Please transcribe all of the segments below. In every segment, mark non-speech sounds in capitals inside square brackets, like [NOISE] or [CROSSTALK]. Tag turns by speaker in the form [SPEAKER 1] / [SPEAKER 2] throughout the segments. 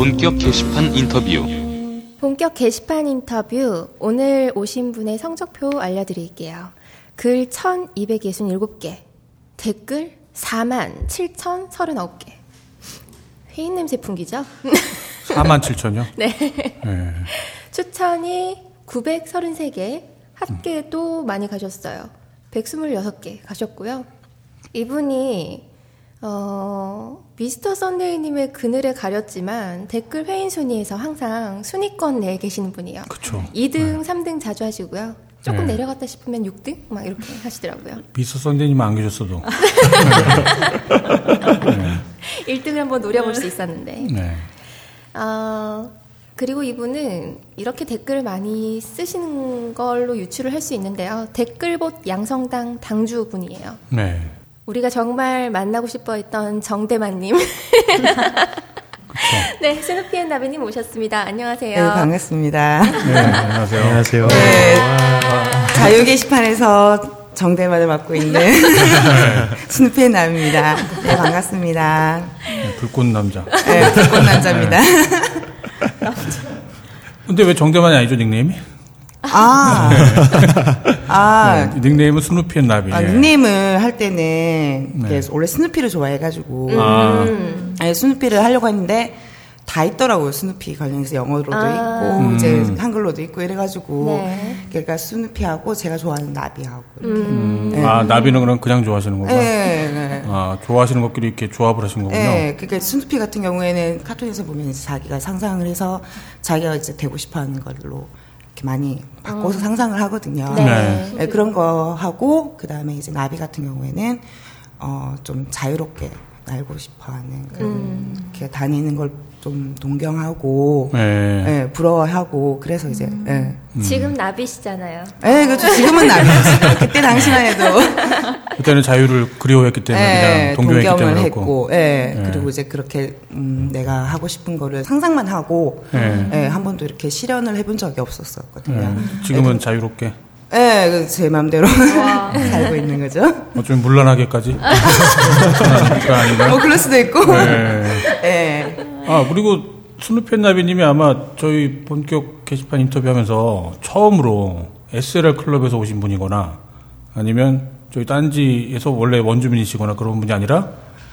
[SPEAKER 1] 본격 게시판 인터뷰.
[SPEAKER 2] 본격 게시판 인터뷰. 오늘 오신 분의 성적표 알려드릴게요. 글 1267개. 댓글 4만 7,039개. 회의 냄새 풍기죠?
[SPEAKER 3] 4만 7천요? [LAUGHS]
[SPEAKER 2] 네.
[SPEAKER 3] 네.
[SPEAKER 2] 추천이 933개. 합계도 많이 가셨어요. 126개 가셨고요. 이분이 어, 미스터 썬데이님의 그늘에 가렸지만 댓글 회인 순위에서 항상 순위권 내에 계시는 분이에요.
[SPEAKER 3] 그쵸.
[SPEAKER 2] 2등, 3등 자주 하시고요. 조금
[SPEAKER 3] 네.
[SPEAKER 2] 내려갔다 싶으면 6등? 막 이렇게 [LAUGHS] 하시더라고요.
[SPEAKER 3] 미스 선대님 안 계셨어도. [LAUGHS]
[SPEAKER 2] 1등을 한번 노려볼 수 있었는데.
[SPEAKER 3] 네.
[SPEAKER 2] 어, 그리고 이분은 이렇게 댓글을 많이 쓰시는 걸로 유추를 할 수 있는데요. 댓글봇 양성당 당주 분이에요.
[SPEAKER 3] 네.
[SPEAKER 2] 우리가 정말 만나고 싶어 했던 정대만님. 네, 스누피앤 나비님 오셨습니다. 안녕하세요.
[SPEAKER 4] 네, 반갑습니다.
[SPEAKER 3] 네, 안녕하세요.
[SPEAKER 5] 안녕하세요.
[SPEAKER 4] 네, 자유 게시판에서 정대만을 맡고 있는 [LAUGHS] 스누피 앤 나비입니다. 네, 반갑습니다.
[SPEAKER 3] 네, 불꽃 남자.
[SPEAKER 4] 네, 불꽃 남자입니다.
[SPEAKER 3] 근데 왜 정대만이 아니죠, 닉네임이?
[SPEAKER 4] 아, 아,
[SPEAKER 3] 네, 닉네임은 스누피 앤 나비.
[SPEAKER 4] 아,
[SPEAKER 3] 예.
[SPEAKER 4] 닉네임을 할 때는
[SPEAKER 3] 네.
[SPEAKER 4] 원래 스누피를 좋아해가지고
[SPEAKER 3] 아,
[SPEAKER 4] 네, 스누피를 하려고 했는데 다 있더라고요. 스누피 관련해서 영어로도
[SPEAKER 2] 아.
[SPEAKER 4] 있고 이제 한글로도 있고 이래가지고
[SPEAKER 2] 네.
[SPEAKER 4] 그러니까 스누피하고 제가 좋아하는 나비하고 이렇게.
[SPEAKER 2] 음.
[SPEAKER 3] 음, 아, 나비는 그럼 그냥 좋아하시는 거구나.
[SPEAKER 4] 네, 네.
[SPEAKER 3] 아, 좋아하시는 것끼리 이렇게 조합을 하신 거군요.
[SPEAKER 4] 네, 그러니까 스누피 같은 경우에는 카툰에서 보면 이제 자기가 상상을 해서 자기가 이제 되고 싶어하는 걸로 이렇게 많이 바꿔서 상상을 하거든요.
[SPEAKER 2] 네.
[SPEAKER 3] 네.
[SPEAKER 4] 네, 그런 거 하고 그 다음에 이제 나비 같은 경우에는 어 좀 자유롭게 날고 싶어하는 그런 이렇게 다니는 걸 좀 동경하고
[SPEAKER 3] 네.
[SPEAKER 4] 네, 부러워하고 그래서 이제 네.
[SPEAKER 2] 지금 나비시잖아요.
[SPEAKER 4] 네, 그렇죠. 지금은 나비였어요. 그때 당시만 해도 [LAUGHS]
[SPEAKER 3] 그때는 자유를 그리워했기 때문에
[SPEAKER 4] 네,
[SPEAKER 3] 그냥 동경했기
[SPEAKER 4] 동경을
[SPEAKER 3] 때문에
[SPEAKER 4] 했고, 예.
[SPEAKER 3] 네.
[SPEAKER 4] 그리고 이제 그렇게 음, 내가 하고 싶은 거를 상상만 하고,
[SPEAKER 3] 네.
[SPEAKER 4] 예, 한 번도 이렇게 실현을 해본 적이 없었었거든요.
[SPEAKER 3] 네. 지금은 자유롭게.
[SPEAKER 4] 예, 그제 마음대로 [LAUGHS] 살고 있는 거죠.
[SPEAKER 3] 어쩌면 물란하게까지. [LAUGHS] 그러니까?
[SPEAKER 4] 뭐 그럴 수도 있고,
[SPEAKER 3] 네.
[SPEAKER 4] 예.
[SPEAKER 3] 아, 그리고 스누펜 나비님이 아마 저희 본격 게시판 인터뷰하면서 처음으로 SLR 클럽에서 오신 분이거나 아니면 저희 딴지에서 원래 원주민이시거나 그런 분이 아니라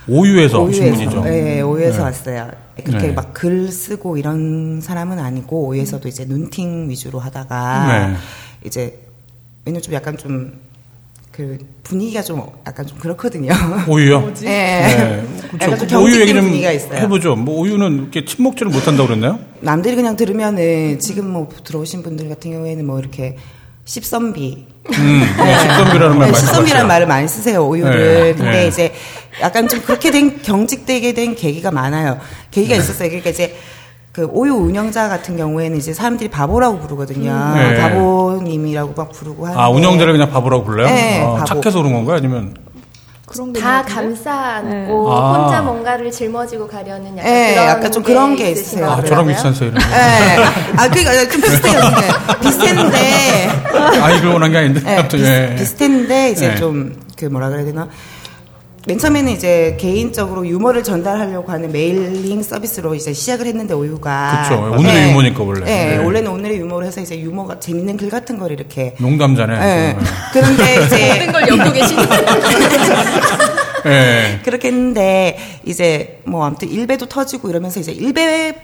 [SPEAKER 3] 오유에서 오신 분이죠.
[SPEAKER 4] 예, 오유에서
[SPEAKER 3] 네.
[SPEAKER 4] 왔어요. 그렇게
[SPEAKER 3] 네.
[SPEAKER 4] 막글 쓰고 이런 사람은 아니고, 오유에서도 이제 눈팅 위주로 하다가,
[SPEAKER 3] 네.
[SPEAKER 4] 이제, 왜냐면 좀 약간 좀, 그 분위기가 좀 약간 좀 그렇거든요. [LAUGHS]
[SPEAKER 3] 오유요?
[SPEAKER 4] 예.
[SPEAKER 3] 네.
[SPEAKER 4] 약간 좀
[SPEAKER 3] 그렇죠. 오유
[SPEAKER 4] 경직된
[SPEAKER 3] 얘기 좀
[SPEAKER 4] 분위기가 있어요.
[SPEAKER 3] 해보죠. 뭐 오유는 이렇게 침묵질을 못한다고 그랬나요?
[SPEAKER 4] 남들이 그냥 들으면은 지금 뭐 들어오신 분들 같은 경우에는 뭐 이렇게 십선비.
[SPEAKER 3] 음, 네, 식선비라는 말
[SPEAKER 4] 네, 십선비라는. 말을 많이 쓰세요, 오유를.
[SPEAKER 3] 네,
[SPEAKER 4] 근데
[SPEAKER 3] 네.
[SPEAKER 4] 이제 약간 좀 그렇게 된, 경직되게 된 계기가 많아요. 계기가
[SPEAKER 3] 네.
[SPEAKER 4] 있었어요. 그러니까 이제 그 오유 운영자 같은 경우에는 이제 사람들이 바보라고 부르거든요.
[SPEAKER 3] 네.
[SPEAKER 4] 바보님이라고 막 부르고 하는데.
[SPEAKER 3] 아, 운영자를 그냥 바보라고 불러요?
[SPEAKER 4] 네,
[SPEAKER 3] 아,
[SPEAKER 4] 바보.
[SPEAKER 3] 착해서 그런 건가요? 아니면
[SPEAKER 2] 다? 감싸 안고
[SPEAKER 3] 네.
[SPEAKER 2] 혼자
[SPEAKER 3] 아.
[SPEAKER 2] 뭔가를 짊어지고 가려는 약간
[SPEAKER 4] 네,
[SPEAKER 2] 그런
[SPEAKER 4] 약간 좀 그런 게
[SPEAKER 2] 있으신
[SPEAKER 4] 있어요.
[SPEAKER 3] 아,
[SPEAKER 2] 것
[SPEAKER 3] 저랑. 비슷한 스타일은.
[SPEAKER 4] 네. 아, 그러니까 좀 비슷해요. 근데. 비슷했는데.
[SPEAKER 3] 아, 이걸 원한 게 아닌데.
[SPEAKER 4] 네, 비슷,
[SPEAKER 3] 예.
[SPEAKER 4] 비슷했는데 이제
[SPEAKER 3] 네.
[SPEAKER 4] 좀그 뭐라 그래야 되나 맨 처음에는 이제 개인적으로 유머를 전달하려고 하는 mailing 서비스로 이제 시작을 했는데 오유가
[SPEAKER 3] 그쵸. 오늘의 유머니까, 원래.
[SPEAKER 4] 네,
[SPEAKER 3] 네.
[SPEAKER 4] 원래는 오늘의 유머로 해서 이제 유머가 재밌는 글 같은 걸 이렇게
[SPEAKER 3] 농담자네.
[SPEAKER 4] 네.
[SPEAKER 3] 네.
[SPEAKER 4] 그런데 [LAUGHS] 이제
[SPEAKER 2] 모든 걸 엮고 계시는
[SPEAKER 3] 예.
[SPEAKER 4] 그렇게 했는데 이제 뭐 아무튼 일베도 터지고 이러면서 이제 일베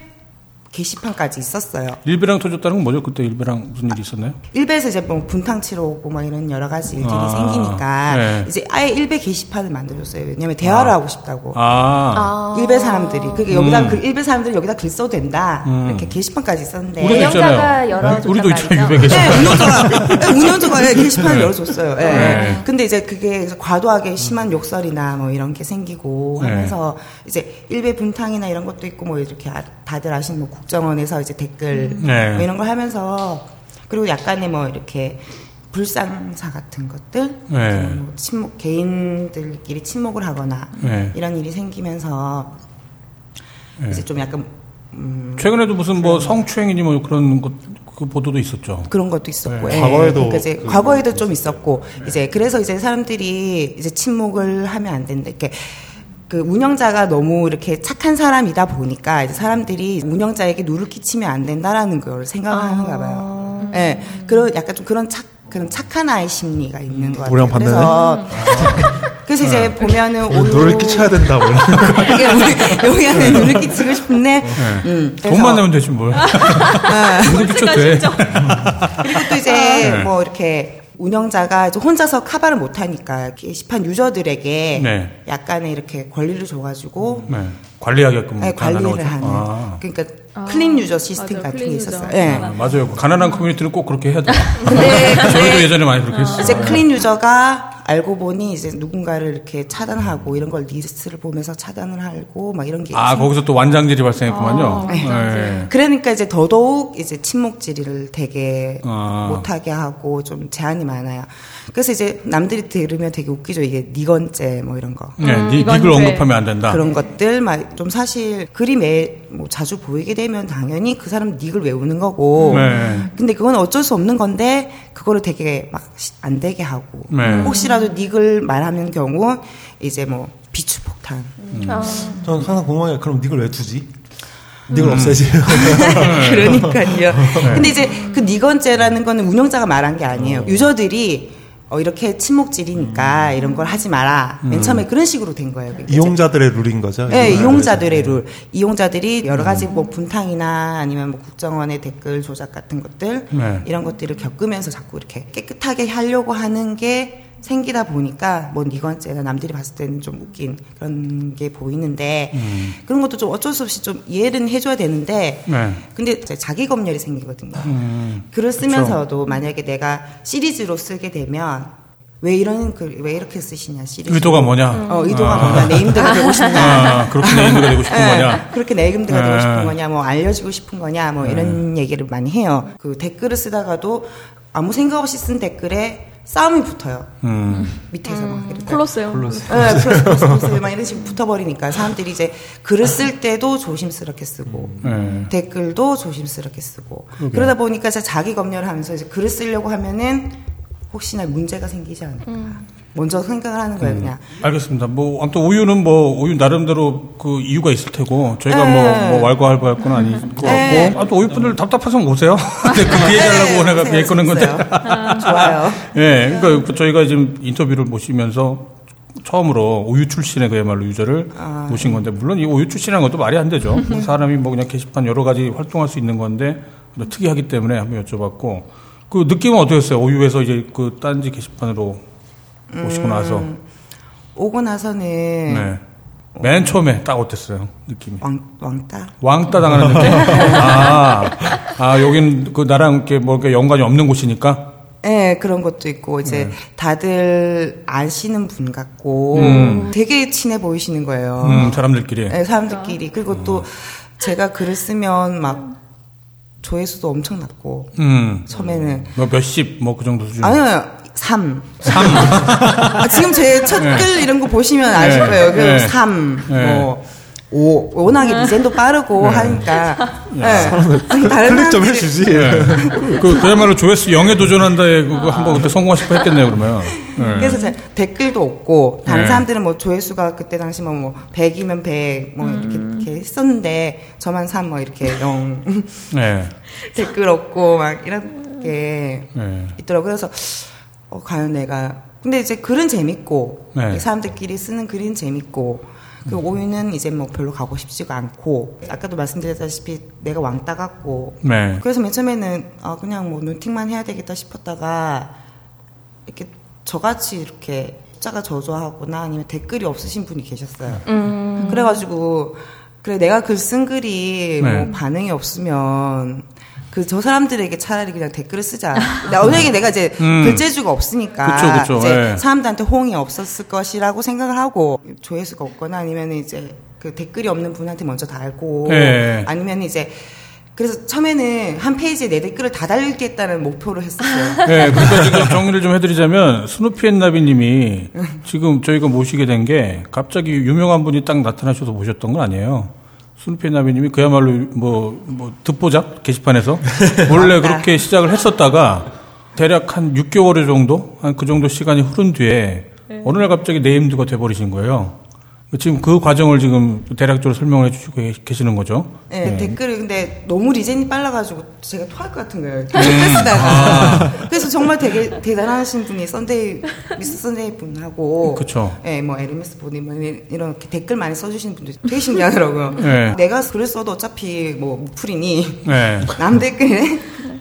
[SPEAKER 4] 게시판까지 있었어요.
[SPEAKER 3] 일배랑 터졌다는 건 뭐죠? 그때 일배랑 무슨 일이 있었나요?
[SPEAKER 4] 일베에서 이제 뭐 분탕 치러 오고 막 이런 여러 가지 일들이
[SPEAKER 3] 아,
[SPEAKER 4] 생기니까
[SPEAKER 3] 네.
[SPEAKER 4] 이제 아예 일베 게시판을 만들었어요. 왜냐면 대화를 하고 싶다고.
[SPEAKER 3] 아.
[SPEAKER 4] 일베 사람들이 그게 여기다
[SPEAKER 3] 음.
[SPEAKER 4] 글, 일베 사람들이 여기다 글 써도 된다
[SPEAKER 3] 음.
[SPEAKER 4] 이렇게 게시판까지 있었는데
[SPEAKER 3] 우리도
[SPEAKER 2] 운영자가
[SPEAKER 3] 있잖아요.
[SPEAKER 2] 열어줬단
[SPEAKER 3] 우리도 있죠.
[SPEAKER 2] 말이죠.
[SPEAKER 3] 일배 게시판.
[SPEAKER 4] 네, 운영자가 네, 운영자가 예, 게시판을 열어줬어요. 예.
[SPEAKER 3] 네.
[SPEAKER 4] 근데 이제 그게 과도하게 심한 욕설이나 뭐 이런 게 생기고
[SPEAKER 3] 네.
[SPEAKER 4] 하면서 이제 일베 분탕이나 이런 것도 있고 뭐 이렇게 아- 다들 아시는 뭐 국정원에서 이제 댓글
[SPEAKER 3] 네.
[SPEAKER 4] 뭐 이런 걸 하면서 그리고 약간의 뭐 이렇게 불상사 같은 것들
[SPEAKER 3] 네.
[SPEAKER 4] 뭐 침묵 개인들끼리 침묵을 하거나
[SPEAKER 3] 네.
[SPEAKER 4] 이런 일이 생기면서
[SPEAKER 3] 네.
[SPEAKER 4] 이제 좀 약간 음,
[SPEAKER 3] 최근에도 무슨 뭐 성추행이니 뭐 그런 것, 그 보도도 있었죠.
[SPEAKER 4] 그런 것도 있었고
[SPEAKER 3] 네.
[SPEAKER 4] 예.
[SPEAKER 5] 과거에도
[SPEAKER 4] 그러니까 이제
[SPEAKER 5] 그-
[SPEAKER 4] 과거에도 좀 있었고 이제 그래서 이제 사람들이 이제 침묵을 하면 안 된다 이렇게 그 운영자가 너무 이렇게 착한 사람이다 보니까 이제 사람들이 운영자에게 누를 끼치면 안 된다라는 걸 생각하는가 봐요. 예. 네, 그런 약간 좀 그런 착 그런 착한 아이 심리가 있는 것 같아요.
[SPEAKER 5] 우리랑 반대네.
[SPEAKER 4] 그래서 [LAUGHS] 그래서 이제 보면은
[SPEAKER 5] 뭐 누를 끼쳐야 된다. 뭐. [LAUGHS]
[SPEAKER 4] 이게 우리 여기는 누를 끼치고 싶은데 음, 그래서
[SPEAKER 3] 돈만 내면 되지 뭘. [LAUGHS] 누 끼쳐도 돼.
[SPEAKER 4] 그리고 또 이제 뭐 이렇게 운영자가 혼자서 카바를 못 하니까 게시판 user들에게
[SPEAKER 3] 네.
[SPEAKER 4] 약간의 이렇게 권리를 줘가지고
[SPEAKER 3] 네. 관리하게끔
[SPEAKER 4] 네, 관리를
[SPEAKER 3] 거죠.
[SPEAKER 4] 하는
[SPEAKER 3] 아.
[SPEAKER 4] 그러니까 clean user 시스템
[SPEAKER 6] 맞아요.
[SPEAKER 4] 같은 게. 있었어요. 예.
[SPEAKER 3] 아, 맞아요. 그 가난한 커뮤니티는 꼭 그렇게 해야 돼.
[SPEAKER 4] 근데 [LAUGHS]
[SPEAKER 3] 저희도
[SPEAKER 4] 근데
[SPEAKER 3] 예전에 많이 그렇게 했어요.
[SPEAKER 4] 이제 클린 user가 알고 보니 이제 누군가를 이렇게 차단하고 이런 걸 리스트를 보면서 차단을 하고 막 이런 게
[SPEAKER 3] 아,
[SPEAKER 4] 생-
[SPEAKER 3] 거기서 또 완장질이 발생했구만요.
[SPEAKER 6] 아,
[SPEAKER 3] 네.
[SPEAKER 4] 그러니까 이제 더더욱 이제 친목질을 되게
[SPEAKER 3] 아.
[SPEAKER 4] 못하게 하고 좀 제한이 많아요. 그래서 이제 남들이 들으면 되게 웃기죠. 이게 닉언죄 뭐 이런 거.
[SPEAKER 3] 네,
[SPEAKER 6] 음,
[SPEAKER 3] 니, 닉을 언급하면 안 된다.
[SPEAKER 4] 그런 것들 막 좀 사실 글이 매뭐 자주 보이게 되면 당연히 그 사람 닉을 외우는 거고
[SPEAKER 3] 네.
[SPEAKER 4] 근데 그건 어쩔 수 없는 건데 그거를 되게 막 안 되게 하고
[SPEAKER 3] 네.
[SPEAKER 4] 혹시라도 닉을 말하는 경우 이제 뭐 비추 폭탄
[SPEAKER 6] 아,
[SPEAKER 5] 저는 항상 궁금한 게 그럼 닉을 왜 두지? 닉을
[SPEAKER 3] 음.
[SPEAKER 5] 없애지. [LAUGHS]
[SPEAKER 4] 그러니까요.
[SPEAKER 3] 네.
[SPEAKER 4] 근데 이제 그 니건죄라는 거는 운영자가 말한 게 아니에요. 유저들이 어, 이렇게 침묵질이니까 이런 걸 하지 마라. 맨 처음에 그런 식으로 된 거예요. 그게.
[SPEAKER 5] 이용자들의 룰인 거죠.
[SPEAKER 4] 네. 이용자들의 룰. 이용자들이 여러 가지 뭐 분탕이나 아니면 뭐 국정원의 댓글 조작 같은 것들
[SPEAKER 3] 네.
[SPEAKER 4] 이런 것들을 겪으면서 자꾸 이렇게 깨끗하게 하려고 하는 게 생기다 보니까 뭐 니건죄나 남들이 봤을 때는 좀 웃긴 그런 게 보이는데 그런 것도 좀 어쩔 수 없이 좀 이해는 해줘야 되는데
[SPEAKER 3] 네.
[SPEAKER 4] 근데 자기 검열이 생기거든요.
[SPEAKER 3] 음,
[SPEAKER 4] 글을 쓰면서도 만약에 내가 시리즈로 쓰게 되면 왜 이런 글 왜 이렇게 쓰시냐 시리즈
[SPEAKER 3] 의도가 뭐냐?
[SPEAKER 4] 어 의도가
[SPEAKER 3] 아.
[SPEAKER 4] 뭐냐 named가 되고 싶냐
[SPEAKER 3] 아, 그렇게 named가 되고 싶은
[SPEAKER 4] 예,
[SPEAKER 3] 거냐?
[SPEAKER 4] 그렇게 named가 되고
[SPEAKER 3] 예.
[SPEAKER 4] 싶은 거냐 뭐 알려주고 싶은 거냐 뭐 이런 얘기를 많이 해요 그 댓글을 쓰다가도 아무 생각 없이 쓴 댓글에 싸움이 붙어요.
[SPEAKER 3] 음,
[SPEAKER 4] 밑에서 막 이렇게.
[SPEAKER 6] 콜로세움.
[SPEAKER 4] 네, 플러스, 플러스, 플러스, 막 이런 식으로 붙어버리니까 사람들이 이제 글을 쓸 때도 조심스럽게 쓰고
[SPEAKER 3] 네.
[SPEAKER 4] 댓글도 조심스럽게 쓰고. 그러다 보니까 이제 자기 검열을 하면서 이제 글을 쓰려고 하면은 혹시나 문제가 생기지 않을까 먼저 생각을 하는 거예요 그냥
[SPEAKER 3] 알겠습니다. 뭐 아무튼 오유는 뭐 오유 나름대로 그 이유가 있을 테고 저희가
[SPEAKER 4] 네.
[SPEAKER 3] 뭐, 뭐 왈가왈부할 건 아닐 것
[SPEAKER 4] 네.
[SPEAKER 3] 같고 아또 오유 분들 답답하시면 오세요. 근데 [LAUGHS] 그 얘기하려고 내가 [LAUGHS] 얘기 꺼낸 건데. [LAUGHS]
[SPEAKER 4] 좋아요
[SPEAKER 3] 예, 그러니까 저희가 지금 인터뷰를 모시면서 처음으로 오유 출신의 그야말로 유저를
[SPEAKER 4] 아.
[SPEAKER 3] 모신 건데 물론 이 오유 출신이라는 것도 말이 안 되죠. 사람이 뭐 그냥 게시판 여러 가지 활동할 수 있는 건데 뭐 특이하기 때문에 한번 여쭤봤고 그 느낌은 어떠셨어요? 오유에서 이제 그 딴지 게시판으로 오시고 나서
[SPEAKER 4] 오고 나서는
[SPEAKER 3] 네. 맨 처음에 딱 어땠어요? 느낌이.
[SPEAKER 4] 왕, 왕따
[SPEAKER 3] 왕따 당하는 느낌? [LAUGHS] 아, 아, 여긴 그 나랑 이렇게 뭐 이렇게 연관이 없는 곳이니까?
[SPEAKER 4] 네, 그런 것도 있고, 이제 다들 아시는 분 같고,
[SPEAKER 3] 음.
[SPEAKER 4] 되게 친해 보이시는 거예요.
[SPEAKER 3] 음, 사람들끼리.
[SPEAKER 4] 네, 사람들끼리. 그리고 또 제가 글을 쓰면 막 조회수도 엄청 낮고,
[SPEAKER 3] 음.
[SPEAKER 4] 처음에는.
[SPEAKER 3] 뭐 몇십, 뭐 그 정도 수준.
[SPEAKER 4] 아니요, 3. 3. [LAUGHS] 아, 지금 제 첫글 이런 거 보시면 아실
[SPEAKER 3] 네.
[SPEAKER 4] 거예요. 그
[SPEAKER 3] 네.
[SPEAKER 4] 3,
[SPEAKER 3] 네.
[SPEAKER 4] 뭐, 5. 워낙에 미젠도 빠르고 하니까. 네. 다른
[SPEAKER 5] 클릭 좀 해주지.
[SPEAKER 3] 그, 그야말로 조회수 0에 도전한다에 그거 한번 그때 성공하 싶어 했겠네요, 그러면. 네.
[SPEAKER 4] 그래서 제 댓글도 없고 다른
[SPEAKER 3] 네.
[SPEAKER 4] 사람들은 뭐 조회수가 그때 당시 뭐 100이면 100 뭐 이렇게, 이렇게 했었는데 저만 3뭐 이렇게 0
[SPEAKER 3] 네. [LAUGHS]
[SPEAKER 4] 댓글 없고 막 이런 게
[SPEAKER 3] 네.
[SPEAKER 4] 있더라고요. 그래서 어 과연 내가 근데 이제 글은 재밌고
[SPEAKER 3] 네.
[SPEAKER 4] 사람들끼리 쓰는 글은 재밌고 그 오유는 이제 뭐 별로 가고 싶지가 않고 아까도 말씀드렸다시피 내가 왕따 같고
[SPEAKER 3] 네.
[SPEAKER 4] 그래서 맨 처음에는 아 그냥 뭐 눈팅만 해야 되겠다 싶었다가 이렇게 저같이 이렇게 숫자가 저조하거나 아니면 댓글이 없으신 분이 계셨어요. 그래가지고 그래 내가 글 쓴 글이
[SPEAKER 3] 네.
[SPEAKER 4] 뭐 반응이 없으면 그 저 사람들에게 차라리 그냥 댓글을 쓰자. [LAUGHS] 나 만약에 내가 이제
[SPEAKER 3] 음.
[SPEAKER 4] 글재주가 없으니까
[SPEAKER 3] 그쵸, 그쵸.
[SPEAKER 4] 이제
[SPEAKER 3] 네.
[SPEAKER 4] 사람들한테 호응이 없었을 것이라고 생각을 하고 조회수가 없거나 아니면 이제 그 댓글이 없는 분한테 먼저 달고
[SPEAKER 3] 네.
[SPEAKER 4] 아니면 이제 그래서 처음에는 한 페이지에 내 댓글을 다 달리겠다는 목표로 했었어요. [LAUGHS]
[SPEAKER 3] 네, 그러니까 지금 정리를 좀 해드리자면 스누피 앤나비님이 지금 저희가 모시게 된 게 갑자기 유명한 분이 딱 나타나셔서 모셨던 건 아니에요. 스누피 앤나비님이 그야말로 뭐, 뭐 듣보잡 게시판에서 [LAUGHS] 원래 그렇게 시작을 했었다가 대략 한 6개월 정도 한 그 정도 시간이 흐른 뒤에 어느 날 갑자기 named가 돼버리신 거예요. 지금 그 과정을 지금 대략적으로 설명을 해주시고 계- 계시는 거죠?
[SPEAKER 4] 네, 댓글을 근데 너무 regen이 빨라가지고 제가 토할 것 같은 거예요. [LAUGHS]
[SPEAKER 3] 음.
[SPEAKER 4] 계속
[SPEAKER 3] 아.
[SPEAKER 4] 쓰다가. [LAUGHS] 그래서 정말 되게 대단하신 분이 썬데이 미스 썬데이 분하고,
[SPEAKER 3] 그쵸.
[SPEAKER 4] 예, 뭐 에르메스 보니 뭐 이렇게 댓글 많이 써주시는 분들 되게 신기하더라고요.
[SPEAKER 3] 네.
[SPEAKER 4] 내가 글을 써도 어차피 뭐 무플이니
[SPEAKER 3] 네. [LAUGHS]
[SPEAKER 4] 남 댓글에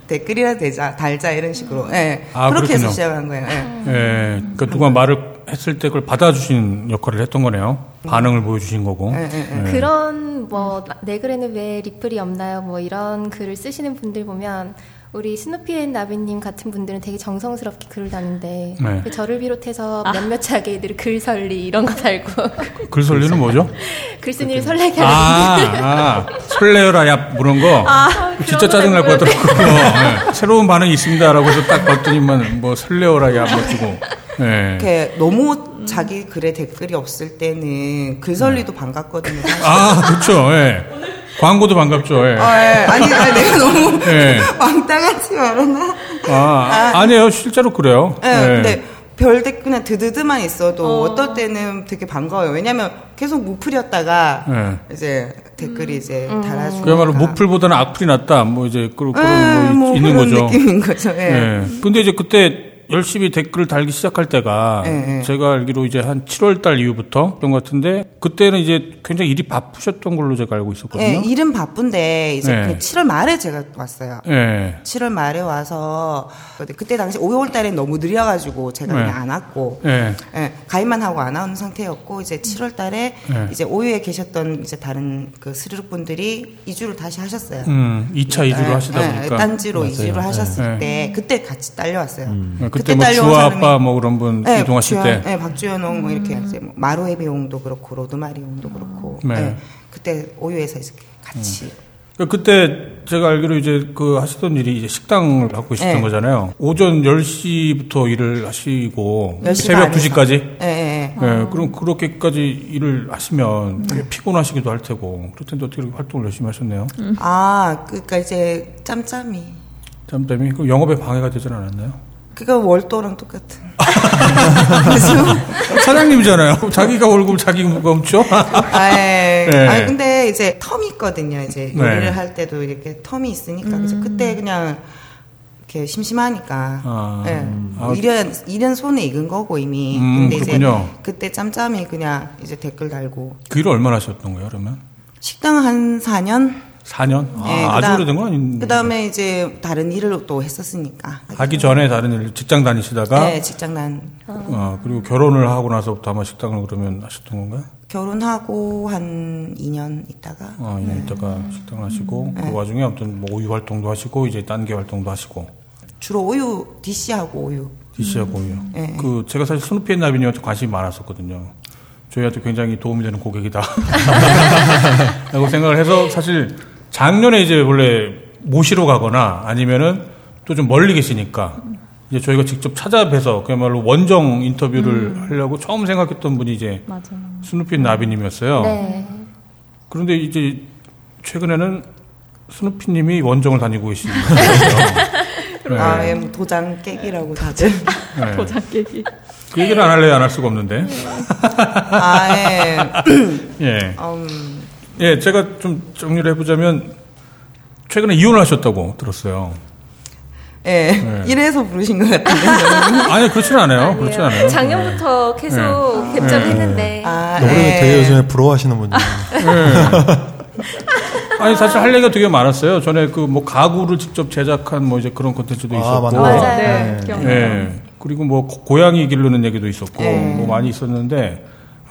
[SPEAKER 4] 댓글이라 대자 달자 이런 식으로, 예,
[SPEAKER 3] 아,
[SPEAKER 4] 그렇게 해서
[SPEAKER 3] 그렇군요.
[SPEAKER 4] 시작한 거예요. 예.
[SPEAKER 3] 예, 그러니까 누가 말을 했을 때 그걸 받아주신 역할을 했던 거네요. 반응을 보여주신 거고.
[SPEAKER 4] 예, 예,
[SPEAKER 3] 예.
[SPEAKER 2] 그런 뭐 내 글에는 왜 리플이 없나요? 뭐 이런 글을 쓰시는 분들 보면 우리 스누피 앤 나비님 같은 분들은 되게 정성스럽게 글을 다는데
[SPEAKER 3] 네.
[SPEAKER 2] 그 저를 비롯해서 몇몇 자기들 글설리 이런 거 달고 [LAUGHS]
[SPEAKER 3] 글설리는 뭐죠?
[SPEAKER 2] 글쓴이를 설레게 하는
[SPEAKER 3] 아, 아, 설레어라 야 그런 거. 진짜 짜증날 것 같더라고요. 예. 새로운 반응이 있습니다라고 해서 딱 봤더니만 뭐 설레어라 야 멋지고. 예.
[SPEAKER 4] 이렇게 너무 자기 글에 댓글이 없을 때는 글설리도 반갑거든요. [LAUGHS] 사실.
[SPEAKER 3] 아, 그렇죠. 예. 광고도 반갑죠. 예.
[SPEAKER 4] 아, 예. 아니, 아니, 내가 너무
[SPEAKER 3] 예. [LAUGHS]
[SPEAKER 4] 왕따같이 말하나?
[SPEAKER 3] 아, 아 니에요. 실제로 그래요.
[SPEAKER 4] 예,
[SPEAKER 3] 예.
[SPEAKER 4] 근데 별 댓글은 드드드만 있어도 어. 떨 때는 되게 반가워요. 왜냐면 계속 무풀이었다가
[SPEAKER 3] 예.
[SPEAKER 4] 이제 댓글이 이제 달아주고.
[SPEAKER 3] 그야말로 목풀보다는 악플이 낫다. 뭐 이제 그런, 그런
[SPEAKER 4] 예, 거뭐
[SPEAKER 3] 있는
[SPEAKER 4] 그런
[SPEAKER 3] 거죠.
[SPEAKER 4] 느낌인 거죠. 예.
[SPEAKER 3] 예. 근데 이제 그때 열심히 댓글을 달기 시작할 때가
[SPEAKER 4] 예, 예.
[SPEAKER 3] 제가 알기로 이제 한 7월 달 이후부터 그런 것 같은데 그때는 이제 굉장히 일이 바쁘셨던 걸로 제가 알고 있었거든요.
[SPEAKER 4] 예, 일은 바쁜데 이제
[SPEAKER 3] 예.
[SPEAKER 4] 그 7월 말에 제가 왔어요.
[SPEAKER 3] 예.
[SPEAKER 4] 7월 말에 와서 그때 당시 5월 달에 너무 느려가지고 제가
[SPEAKER 3] 네.
[SPEAKER 4] 그냥 안 왔고 가입만 하고 안 나오는 상태였고 이제 7월 달에
[SPEAKER 3] 네.
[SPEAKER 4] 이제 오유에 계셨던 이제 다른 그 스르륵 분들이 이주를 다시 하셨어요.
[SPEAKER 3] 음, 2차 이주를
[SPEAKER 4] 예,
[SPEAKER 3] 하시다
[SPEAKER 4] 예,
[SPEAKER 3] 보니까.
[SPEAKER 4] 딴지로
[SPEAKER 5] 맞아요.
[SPEAKER 4] 이주를 하셨을
[SPEAKER 3] 네.
[SPEAKER 4] 때 그때 같이 딸려왔어요.
[SPEAKER 3] 예, 그때 뭐 주아 아빠 뭐 그런 분
[SPEAKER 4] 예,
[SPEAKER 3] 이동하실
[SPEAKER 4] 박주현,
[SPEAKER 3] 때. 음.
[SPEAKER 4] 예, 박주현옹 뭐 이렇게 이제 뭐 마루에비용도 그렇고 로드마리용도 그렇고
[SPEAKER 3] 네.
[SPEAKER 4] 예, 그때 오유에서 이렇게 같이
[SPEAKER 3] 그러니까 그때 제가 알기로 이제 그 하시던 일이 이제 식당을 갖고 있었던
[SPEAKER 4] 네.
[SPEAKER 3] 거잖아요. 오전 10시부터 일을 하시고
[SPEAKER 4] 10시
[SPEAKER 3] 새벽
[SPEAKER 4] 반에서.
[SPEAKER 3] 2시까지.
[SPEAKER 4] 예. 예,
[SPEAKER 3] 그럼 그렇게까지 일을 하시면 되게 피곤하시기도 할 테고 그럴 텐데 어떻게 이렇게 활동을 열심히 하셨네요.
[SPEAKER 4] 아, 그러니까 이제 짬짬이.
[SPEAKER 3] 짬짬이 그 영업에 방해가 되진 않았나요?
[SPEAKER 4] 그거 월도랑 똑같은. [LAUGHS] [LAUGHS]
[SPEAKER 3] 사장님이잖아요. 자기가 월급 자기 멈춰?
[SPEAKER 4] 아, 예. [LAUGHS]
[SPEAKER 3] 네.
[SPEAKER 4] 아니, 근데 이제 텀이 있거든요. 이제
[SPEAKER 3] 네.
[SPEAKER 4] 요리를 할 때도 이렇게 텀이 있으니까. 그래서 그때 그냥 이렇게 심심하니까.
[SPEAKER 3] 아.
[SPEAKER 4] 예.
[SPEAKER 3] 아.
[SPEAKER 4] 일은, 일은 손에 익은 거고 이미.
[SPEAKER 3] 음,
[SPEAKER 4] 근데
[SPEAKER 3] 그렇군요.
[SPEAKER 4] 이제 그때 짬짬이 그냥 이제 댓글 달고.
[SPEAKER 3] 그 일을 얼마나 하셨던 거예요, 그러면?
[SPEAKER 4] 식당 한 4년?
[SPEAKER 3] 4년? 아,
[SPEAKER 4] 예,
[SPEAKER 3] 아주
[SPEAKER 4] 그다음-
[SPEAKER 3] 오래된 건 아닌데.
[SPEAKER 4] 그 다음에 이제 다른 일을 또 했었으니까.
[SPEAKER 3] 가기 전에 다른 일, 직장 다니시다가,
[SPEAKER 4] 네, 직장 난.
[SPEAKER 3] 어, 그리고 결혼을 하고 나서부터 아마 식당을 그러면 하셨던 건가요?
[SPEAKER 4] 결혼하고 한 2년 있다가.
[SPEAKER 3] 어,
[SPEAKER 4] 네.
[SPEAKER 3] 2년 있다가 식당을 하시고, 그 와중에 아무튼 뭐 오유 활동도 하시고, 이제 딴게 활동도 하시고,
[SPEAKER 4] 주로 오유, DC하고 오유.
[SPEAKER 3] DC하고 오유.
[SPEAKER 4] 네.
[SPEAKER 3] 그, 제가 사실 스누피 앤 나비님한테 관심이 많았었거든요. 저희한테 굉장히 도움이 되는 고객이다. [LAUGHS] 라고 생각을 해서 사실 작년에 이제 원래 모시러 가거나 아니면은 또 좀 멀리 계시니까 이제 저희가 직접 찾아뵈서 그야말로 원정 인터뷰를 하려고 처음 생각했던 분이 이제
[SPEAKER 6] 맞아.
[SPEAKER 3] 스누피 앤 나비님이었어요.
[SPEAKER 2] 네.
[SPEAKER 3] 그런데 이제 최근에는 스누피님이 원정을 다니고 계시는 거예요.
[SPEAKER 4] 아, 예, 뭐 도장 깨기라고 다들.
[SPEAKER 3] 네. [LAUGHS]
[SPEAKER 6] 도장 깨기.
[SPEAKER 3] 그 얘기를 안 할래야 안 할 수가 없는데.
[SPEAKER 4] 아, 예. [LAUGHS]
[SPEAKER 3] 예.
[SPEAKER 4] 음,
[SPEAKER 3] 예, 제가 좀 정리를 해보자면, 최근에 이혼을 하셨다고 들었어요.
[SPEAKER 4] 예.
[SPEAKER 3] 네.
[SPEAKER 4] 이래서 부르신 것 같은데. [LAUGHS]
[SPEAKER 3] 아니, 그렇진 않아요. 그렇진 않아요.
[SPEAKER 2] 작년부터 계속
[SPEAKER 3] 네.
[SPEAKER 2] 개점을
[SPEAKER 3] 네.
[SPEAKER 2] 했는데
[SPEAKER 4] 아,
[SPEAKER 5] 노래
[SPEAKER 4] 예.
[SPEAKER 5] 되게 요즘에 부러워하시는 분이에요.
[SPEAKER 3] 예. 아니, 사실 할 얘기가 되게 많았어요. 전에 그 뭐 가구를 직접 제작한 뭐 이제 그런 콘텐츠도
[SPEAKER 5] 아,
[SPEAKER 3] 있었고.
[SPEAKER 5] 맞네.
[SPEAKER 2] 맞아요.
[SPEAKER 6] 네,
[SPEAKER 5] 네.
[SPEAKER 3] 예. 그리고 뭐 고- 고양이 기르는 얘기도 있었고
[SPEAKER 4] 네.
[SPEAKER 3] 뭐 많이 있었는데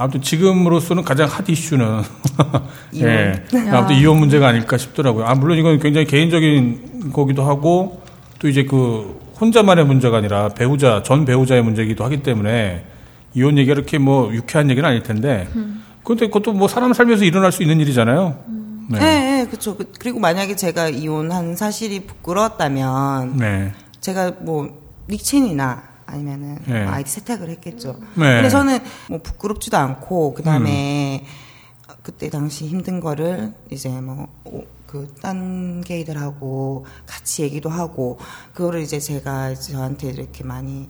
[SPEAKER 3] 아무튼 지금으로서는 가장 핫 이슈는 [LAUGHS] 예. 아무튼 이혼 문제가 아닐까 싶더라고요. 아 물론 이건 굉장히 개인적인 거기도 하고 또 이제 그 혼자만의 문제가 아니라 배우자 전 배우자의 문제이기도 하기 때문에 이혼 얘기가 이렇게 뭐 유쾌한 얘기는 아닐 텐데 근데 그것도 뭐 사람 살면서 일어날 수 있는 일이잖아요.
[SPEAKER 4] 예,
[SPEAKER 3] 네.
[SPEAKER 4] 예, 그쵸. 그- 그리고 만약에 제가 이혼한 사실이 부끄러웠다면,
[SPEAKER 3] 네.
[SPEAKER 4] 제가 뭐, 닉첸이나, 아니면은,
[SPEAKER 3] 네.
[SPEAKER 4] 아이디 세탁을 했겠죠.
[SPEAKER 3] 네.
[SPEAKER 4] 근데 저는 뭐, 부끄럽지도 않고, 그 다음에, 그때 당시 힘든 거를, 이제 뭐, 오- 그, 딴 게이들하고 같이 얘기도 하고, 그거를 이제 제가 저한테 이렇게 많이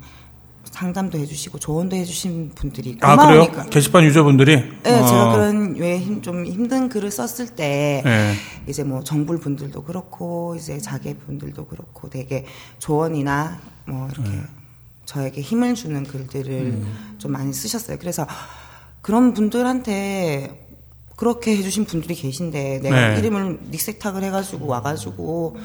[SPEAKER 4] 상담도 해주시고 조언도 해주신 분들이
[SPEAKER 3] 아?
[SPEAKER 4] 고마우니까.
[SPEAKER 3] 게시판 유저분들이?
[SPEAKER 4] 네,
[SPEAKER 3] 어.
[SPEAKER 4] 제가 그런 왜좀 힘든 글을 썼을 때
[SPEAKER 3] 네.
[SPEAKER 4] 이제 뭐 정부 분들도 그렇고 이제 자기 분들도 그렇고 되게 조언이나 뭐 이렇게
[SPEAKER 3] 네.
[SPEAKER 4] 저에게 힘을 주는 글들을
[SPEAKER 3] 음.
[SPEAKER 4] 좀 많이 쓰셨어요. 그래서 그런 분들한테 그렇게 해주신 분들이 계신데 내가
[SPEAKER 3] 네.
[SPEAKER 4] 이름을 닉세탁을 해가지고 와가지고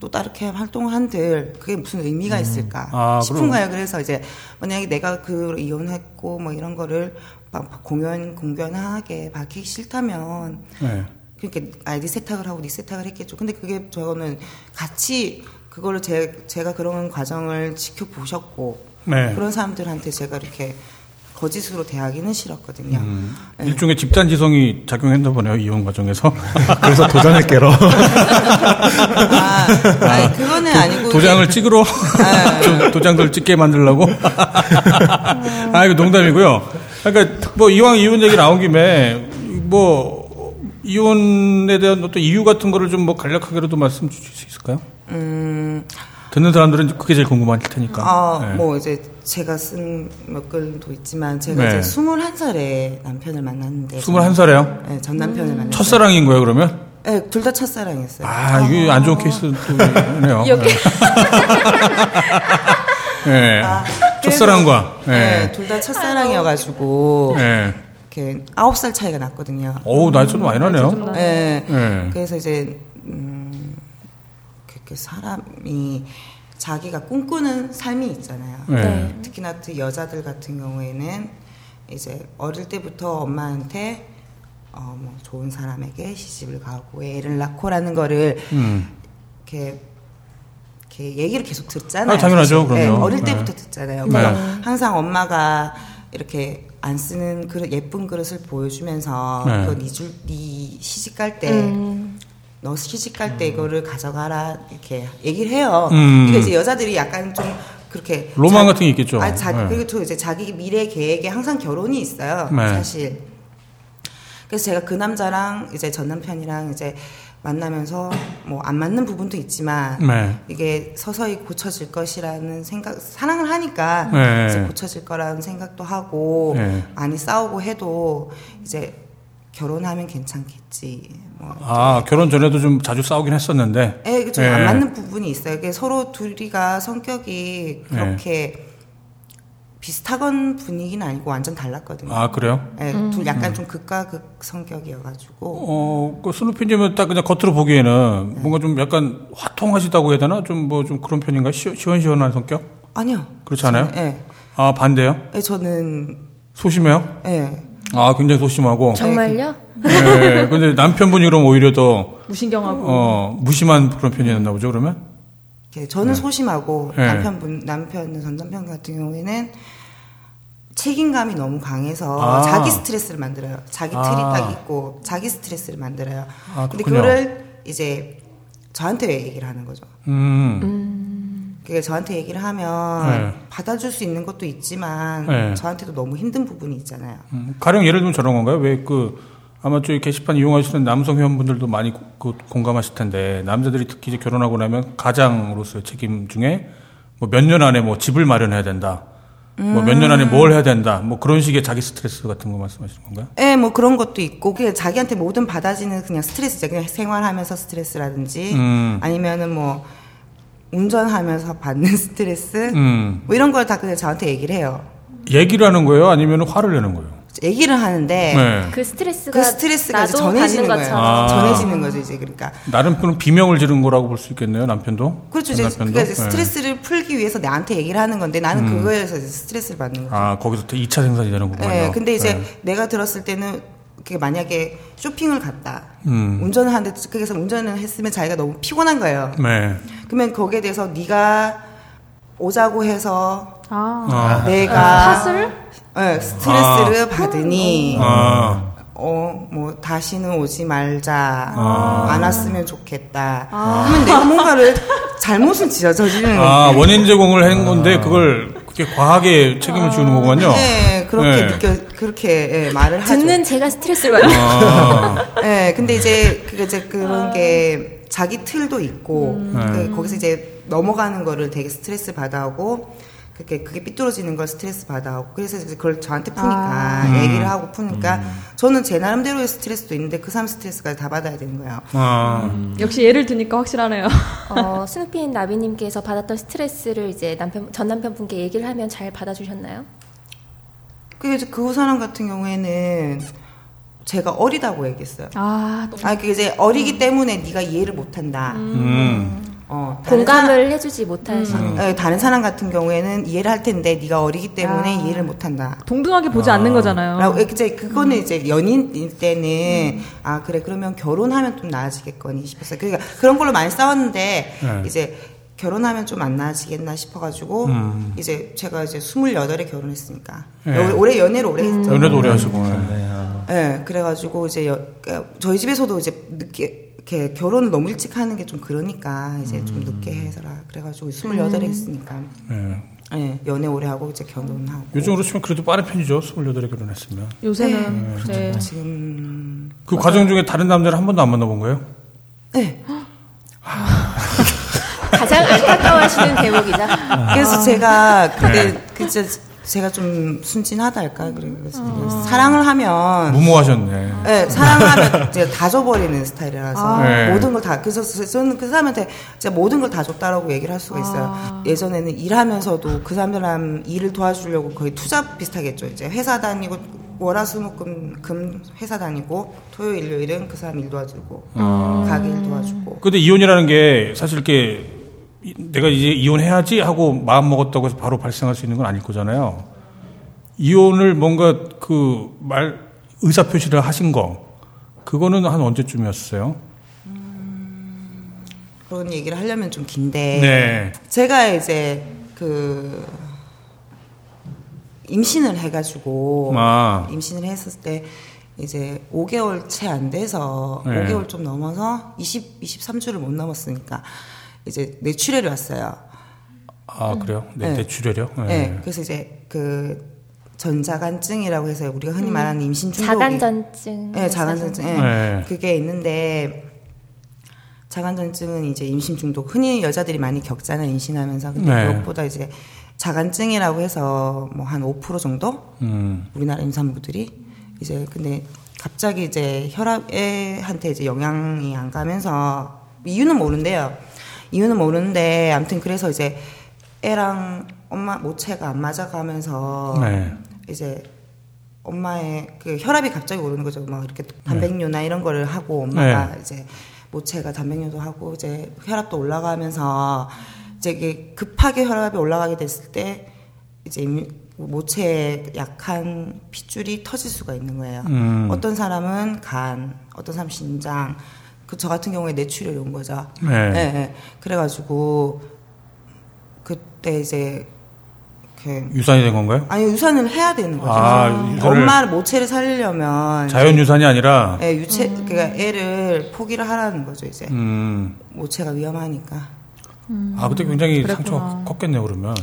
[SPEAKER 4] 또 다르게 활동을 한들 그게 무슨 의미가 있을까
[SPEAKER 3] 아,
[SPEAKER 4] 싶은. 거예요. 그래서 이제 만약에 내가 그 이혼했고 뭐 이런 거를 막 공연 공변하게 밝히기 싫다면
[SPEAKER 3] 네.
[SPEAKER 4] 그러니까 아이디 세탁을 하고 니 세탁을 했겠죠. 근데 그게 저는 같이 그거를 제, 제가 그런 과정을 지켜보셨고
[SPEAKER 3] 네.
[SPEAKER 4] 그런 사람들한테 제가 이렇게 거짓으로 대하기는 싫었거든요.
[SPEAKER 3] 음.
[SPEAKER 4] 네.
[SPEAKER 3] 일종의 집단 지성이 작용했나 보네요 이혼 과정에서 [LAUGHS]
[SPEAKER 5] 그래서 도장을 깨러.
[SPEAKER 4] 아, 아니, 그거는 아니고
[SPEAKER 3] 도장을 찍으러 [LAUGHS] 도- 도장들 찍게 만들려고 아 [LAUGHS] 이거 농담이고요 그러니까 뭐 이왕 이혼 얘기 나온 김에 뭐 이혼에 대한 어떤 이유 같은 거를 좀 뭐 간략하게라도 말씀 주실 수 있을까요?
[SPEAKER 4] 음,
[SPEAKER 3] 듣는 사람들은 그게 제일 궁금할 테니까
[SPEAKER 4] 아,
[SPEAKER 3] 네.
[SPEAKER 4] 뭐 이제 제가 쓴 몇 글도 있지만 제가
[SPEAKER 3] 네.
[SPEAKER 4] 이제 21살에 남편을 만났는데
[SPEAKER 3] 21살에요?
[SPEAKER 4] 네, 전 남편을 만났어요.
[SPEAKER 3] 첫사랑인 거예요 그러면?
[SPEAKER 4] 네, 둘 다 첫사랑이었어요.
[SPEAKER 3] 아 이게 안 좋은 케이스네요
[SPEAKER 2] 여기
[SPEAKER 3] 네. [LAUGHS]
[SPEAKER 4] 아,
[SPEAKER 3] 첫사랑과
[SPEAKER 4] 네,
[SPEAKER 3] 네.
[SPEAKER 4] 둘다 첫사랑이어가지고
[SPEAKER 3] 네.
[SPEAKER 4] 이렇게 아홉 살 차이가 났거든요.
[SPEAKER 3] 어우 나이 좀 많이 나네요
[SPEAKER 4] 네.
[SPEAKER 3] 네.
[SPEAKER 4] 그래서 이제 음, 사람이 자기가 꿈꾸는 삶이 있잖아요.
[SPEAKER 3] 네.
[SPEAKER 4] 특히나 그 여자들 같은 경우에는 이제 어릴 때부터 엄마한테 어, 뭐 좋은 사람에게 시집을 가고 애를 낳고라는 거를
[SPEAKER 3] 음.
[SPEAKER 4] 이렇게 이렇게 얘기를 계속 듣잖아요.
[SPEAKER 3] 아, 당연하죠.
[SPEAKER 4] 사실. 네,
[SPEAKER 3] 그럼요.
[SPEAKER 4] 어릴
[SPEAKER 3] 네.
[SPEAKER 4] 때부터 듣잖아요.
[SPEAKER 3] 네.
[SPEAKER 4] 그러니까 항상 엄마가 이렇게 안 쓰는 그릇, 예쁜 그릇을 보여주면서
[SPEAKER 3] 네.
[SPEAKER 4] 그거 니줄 니 시집 갈 때.
[SPEAKER 2] 음.
[SPEAKER 4] 너 시집 갈 때 이거를 가져가라 이렇게 얘기를 해요.
[SPEAKER 3] 음.
[SPEAKER 4] 그러니까 이제 여자들이 약간 좀 그렇게
[SPEAKER 3] 로망
[SPEAKER 4] 자-
[SPEAKER 3] 같은 게 있겠죠.
[SPEAKER 4] 아, 자,
[SPEAKER 3] 네.
[SPEAKER 4] 그리고 또 이제 자기 미래 계획에 항상 결혼이 있어요.
[SPEAKER 3] 네.
[SPEAKER 4] 사실. 그래서 제가 그 남자랑 이제 전 남편이랑 이제 만나면서 뭐 안 맞는 부분도 있지만
[SPEAKER 3] 네.
[SPEAKER 4] 이게 서서히 고쳐질 것이라는 생각 사랑을 하니까
[SPEAKER 3] 네.
[SPEAKER 4] 이제 고쳐질 거라는 생각도 하고
[SPEAKER 3] 네.
[SPEAKER 4] 많이 싸우고 해도 이제 결혼하면 괜찮겠지. 뭐
[SPEAKER 3] 아 결혼 전에도 좀 자주 싸우긴 했었는데
[SPEAKER 4] 예, 그좀
[SPEAKER 3] 예.
[SPEAKER 4] 안 맞는 부분이 있어요. 이게 서로 둘이가 성격이
[SPEAKER 3] 네.
[SPEAKER 4] 그렇게 비슷하건 분위기는 아니고 완전 달랐거든요.
[SPEAKER 3] 아 그래요?
[SPEAKER 4] 예, 둘 약간 좀 극과 극 성격이어가지고
[SPEAKER 3] 어, 그 스누피님은 딱 그냥 겉으로 보기에는 뭔가 좀 약간 화통하시다고 해야 되나? 좀 뭐좀 그런 편인가? 시, 시원시원한 성격?
[SPEAKER 4] 아니요.
[SPEAKER 3] 그렇지 않아요?
[SPEAKER 4] 예,
[SPEAKER 3] 아 반대요?
[SPEAKER 4] 예, 저는
[SPEAKER 3] 소심해요?
[SPEAKER 4] 예,
[SPEAKER 3] 아 굉장히 소심하고.
[SPEAKER 2] 정말요?
[SPEAKER 3] 네. 근데 남편분이 그럼 오히려 더
[SPEAKER 6] 무신경하고
[SPEAKER 3] 어, 무심한 그런 편이었나 보죠 그러면?
[SPEAKER 4] 이렇게 저는 소심하고
[SPEAKER 3] 네.
[SPEAKER 4] 남편분 남편 전 남편 같은 경우에는 책임감이 너무 강해서
[SPEAKER 3] 아.
[SPEAKER 4] 자기 스트레스를 만들어요. 자기 틀이
[SPEAKER 3] 아.
[SPEAKER 4] 딱 있고 자기 스트레스를 만들어요.
[SPEAKER 3] 아,
[SPEAKER 4] 근데. 그거를 이제 저한테 왜 얘기를 하는 거죠.
[SPEAKER 3] 음.
[SPEAKER 4] 그게 저한테 얘기를 하면
[SPEAKER 3] 네.
[SPEAKER 4] 받아줄 수 있는 것도 있지만
[SPEAKER 3] 네.
[SPEAKER 4] 저한테도 너무 힘든 부분이 있잖아요.
[SPEAKER 3] 음, 가령 예를 들면 저런 건가요? 왜 그 아마 저희 게시판 이용하시는 남성 회원분들도 많이 고- 그 공감하실 텐데 남자들이 특히 이제 결혼하고 나면 가장으로서의 책임 중에 뭐 몇 년 안에 뭐 집을 마련해야 된다. 뭐몇 년 안에 뭘 해야 된다. 뭐 그런 식의 자기 스트레스 같은 거 말씀하시는 건가요?
[SPEAKER 4] 예, 뭐 그런 것도 있고, 그게 자기한테 모든 받아지는 그냥 스트레스죠. 그냥 생활하면서 스트레스라든지,
[SPEAKER 3] 음.
[SPEAKER 4] 아니면은 뭐, 운전하면서 받는 [LAUGHS] 스트레스,
[SPEAKER 3] 음.
[SPEAKER 4] 뭐 이런 걸 다 그냥 저한테 얘기를 해요.
[SPEAKER 3] 얘기를 하는 거예요? 아니면 화를 내는 거예요?
[SPEAKER 4] 얘기를 하는데,
[SPEAKER 3] 네.
[SPEAKER 2] 그 스트레스가
[SPEAKER 4] 그 스트레스가 이제
[SPEAKER 2] 나도
[SPEAKER 4] 전해지는
[SPEAKER 2] 받는
[SPEAKER 4] 거예요.
[SPEAKER 3] 아.
[SPEAKER 4] 전해지는 거죠, 이제. 그러니까.
[SPEAKER 3] 나름대로 비명을 지른 거라고 볼 수 있겠네요, 남편도.
[SPEAKER 4] 그렇죠.
[SPEAKER 3] 전
[SPEAKER 4] 이제
[SPEAKER 3] 남편도?
[SPEAKER 4] 그러니까 이제
[SPEAKER 3] 네.
[SPEAKER 4] 스트레스를 풀기 위해서 나한테 얘기를 하는 건데, 나는 그거에서 이제 스트레스를 받는 거죠.
[SPEAKER 3] 아, 거기서 2차 생산이 되는 거군요.
[SPEAKER 4] 네, 근데 이제
[SPEAKER 3] 네.
[SPEAKER 4] 내가 들었을 때는 그게 만약에 쇼핑을 갔다.
[SPEAKER 3] 음.
[SPEAKER 4] 운전을 하는데 그래서 운전을 했으면 자기가 너무 피곤한 거예요.
[SPEAKER 3] 네.
[SPEAKER 4] 그러면 거기에 대해서 네가 오자고 해서
[SPEAKER 6] 아,
[SPEAKER 3] 아.
[SPEAKER 4] 내가
[SPEAKER 6] 탓을
[SPEAKER 4] 네, 스트레스를 받으니
[SPEAKER 3] 아.
[SPEAKER 4] 어뭐 다시는 오지 말자
[SPEAKER 3] 아.
[SPEAKER 4] 안 왔으면 좋겠다. 그러면 내가 뭔가를 잘못을 지어 저지르는
[SPEAKER 3] 아, 원인 제공을 한 건데 그걸 그렇게 과하게 책임을 지우는 거군요.
[SPEAKER 4] 네, 그렇게
[SPEAKER 3] 네.
[SPEAKER 4] 느껴 그렇게 예, 말을 하죠.
[SPEAKER 2] 듣는 제가 스트레스를 받아요.
[SPEAKER 3] 아,
[SPEAKER 4] 네, [LAUGHS] 근데 이제 그게 이제 그런 게 자기 틀도 있고
[SPEAKER 3] 네.
[SPEAKER 4] 그 거기서 이제 넘어가는 거를 되게 스트레스 받아하고 그게 그게 삐뚤어지는 걸 스트레스 받아하고 그래서 이제 그걸 저한테 푸니까
[SPEAKER 3] 아.
[SPEAKER 4] 얘기를 하고 푸니까 저는 제 나름대로의 스트레스도 있는데 그 사람 스트레스까지 다 받아야 되는 거예요.
[SPEAKER 3] 아,
[SPEAKER 6] 역시 예를 드니까 확실하네요. [LAUGHS]
[SPEAKER 2] 어, 스누피인 나비님께서 받았던 스트레스를 이제 남편 전 남편분께 얘기를 하면 잘 받아주셨나요?
[SPEAKER 4] 그 이제 그 사람 같은 경우에는 제가 어리다고 얘기했어요.
[SPEAKER 6] 아, 또
[SPEAKER 4] 아, 그 이제 어리기 때문에 네가 이해를 못한다.
[SPEAKER 3] 음.
[SPEAKER 4] 어, 다른
[SPEAKER 2] 공감을 해주지 못하시는.
[SPEAKER 4] 사람, 예, 다른 사람 같은 경우에는 이해를 할 텐데 네가 어리기 때문에
[SPEAKER 6] 아.
[SPEAKER 4] 이해를 못한다.
[SPEAKER 6] 동등하게 보지 않는 거잖아요.
[SPEAKER 4] 라고 이제 그거는 이제 연인일 때는 아 그래 그러면 결혼하면 좀 나아지겠거니 싶었어요. 그러니까 그런 걸로 많이 싸웠는데
[SPEAKER 3] 네.
[SPEAKER 4] 이제 결혼하면 좀 안 나아지겠나 싶어가지고
[SPEAKER 3] 음.
[SPEAKER 4] 이제 제가 이제 24에 결혼했으니까
[SPEAKER 3] 네.
[SPEAKER 4] 올해, 올해 연애를 오래 했죠.
[SPEAKER 3] 연애도 오래 하시고. 예.
[SPEAKER 5] 네, 아.
[SPEAKER 4] 네, 그래가지고 이제 여- 그러니까 저희 집에서도 이제 늦게 이렇게 결혼을 너무 일찍 하는 게 좀 그러니까 이제 좀 늦게 해서라 그래가지고 28에 했으니까
[SPEAKER 3] 예.
[SPEAKER 4] 네, 연애 오래 하고 이제 결혼하고
[SPEAKER 3] 요즘으로 치면 그래도 빠른 편이죠. 28에 결혼했으면.
[SPEAKER 6] 요새는 네.
[SPEAKER 4] 지금
[SPEAKER 3] 그 과정 중에 다른 남자를 한 번도 안 만나본 거예요?
[SPEAKER 4] 네
[SPEAKER 2] 가장 안타까워하시는 대목이자.
[SPEAKER 4] 그래서 제가 그게
[SPEAKER 3] 네.
[SPEAKER 4] 그 진짜 제가 좀 순진하다 할까 그래서 사랑을 하면
[SPEAKER 3] 무모하셨네.
[SPEAKER 4] 네, 사랑을 하면 제가 다 줘버리는 스타일이라서
[SPEAKER 3] 아. 네.
[SPEAKER 4] 모든 걸 다 그래서 저는 그 사람한테 제가 모든 걸 다 줬다라고 얘기를 할 수가 있어요. 예전에는 일하면서도 그 사람 일을 도와주려고 거의 투자 비슷하게 했죠. 이제 회사 다니고 월화수목금 금 회사 다니고 토요일 일요일은 그 사람 일 도와주고 가게 일 도와주고
[SPEAKER 3] 근데 이혼이라는 게 사실 이렇게 이- 내가 이제 이혼해야지 하고 마음 먹었다고 해서 바로 발생할 수 있는 건 아닐 거잖아요. 이혼을 뭔가 그 말 의사 표시를 하신 거 그거는 한 언제쯤이었어요?
[SPEAKER 4] 그런 얘기를 하려면 좀 긴데
[SPEAKER 3] 네.
[SPEAKER 4] 제가 이제 그 임신을 해가지고
[SPEAKER 3] 아.
[SPEAKER 4] 임신을 했을 때 이제 5개월 채 안 돼서
[SPEAKER 3] 네.
[SPEAKER 4] 5개월 좀 넘어서 20, 23주를 못 넘었으니까 이제 뇌출혈이 왔어요.
[SPEAKER 3] 아 그래요? 네,
[SPEAKER 4] 네.
[SPEAKER 3] 뇌출혈이요?
[SPEAKER 4] 네. 그래서 이제 그 전자간증이라고 해서 우리가 흔히 말하는 임신 중독이
[SPEAKER 2] 자간전증.
[SPEAKER 4] 네, 자간전증. 네.
[SPEAKER 3] 네.
[SPEAKER 4] 그게 있는데 자간전증은 이제 임신 중독. 흔히 여자들이 많이 겪잖아요, 임신하면서. 근데
[SPEAKER 3] 네.
[SPEAKER 4] 그것보다 이제 자간증이라고 해서 뭐 한 5% 정도
[SPEAKER 3] 음.
[SPEAKER 4] 우리나라 임산부들이 이제 근데 갑자기 이제 혈압에 한테 이제 영향이 안 가면서 이유는 모른대요. 이유는 모르는데 아무튼 그래서 이제 애랑 엄마 모체가 안 맞아가면서
[SPEAKER 3] 네.
[SPEAKER 4] 이제 엄마의 그 혈압이 갑자기 오르는 거죠. 막 이렇게 단백뇨나 이런 거를 하고 엄마가 이제 모체가 단백뇨도 하고 이제 혈압도 올라가면서 이제 급하게 혈압이 올라가게 됐을 때 이제 임- 모체에 약한 핏줄이 터질 수가 있는 거예요.
[SPEAKER 3] 음.
[SPEAKER 4] 어떤 사람은 간, 어떤 사람 은 신장, 그 저 같은 경우에 뇌출혈이 온 거죠.
[SPEAKER 3] 네.
[SPEAKER 4] 네, 네. 그래가지고 그때 이제 그
[SPEAKER 3] 유산이 된 건가요?
[SPEAKER 4] 아니 유산을 해야 되는 거죠.
[SPEAKER 3] 아, 유산을-
[SPEAKER 4] 엄마 모체를 살리려면
[SPEAKER 3] 자연 유산이 아니라
[SPEAKER 4] 예, 유체 그러니까 애를 포기를 하라는 거죠 이제
[SPEAKER 3] 음.
[SPEAKER 4] 모체가 위험하니까.
[SPEAKER 3] 아 그때 굉장히
[SPEAKER 6] 그랬구나.
[SPEAKER 3] 상처가 컸겠네요 그러면.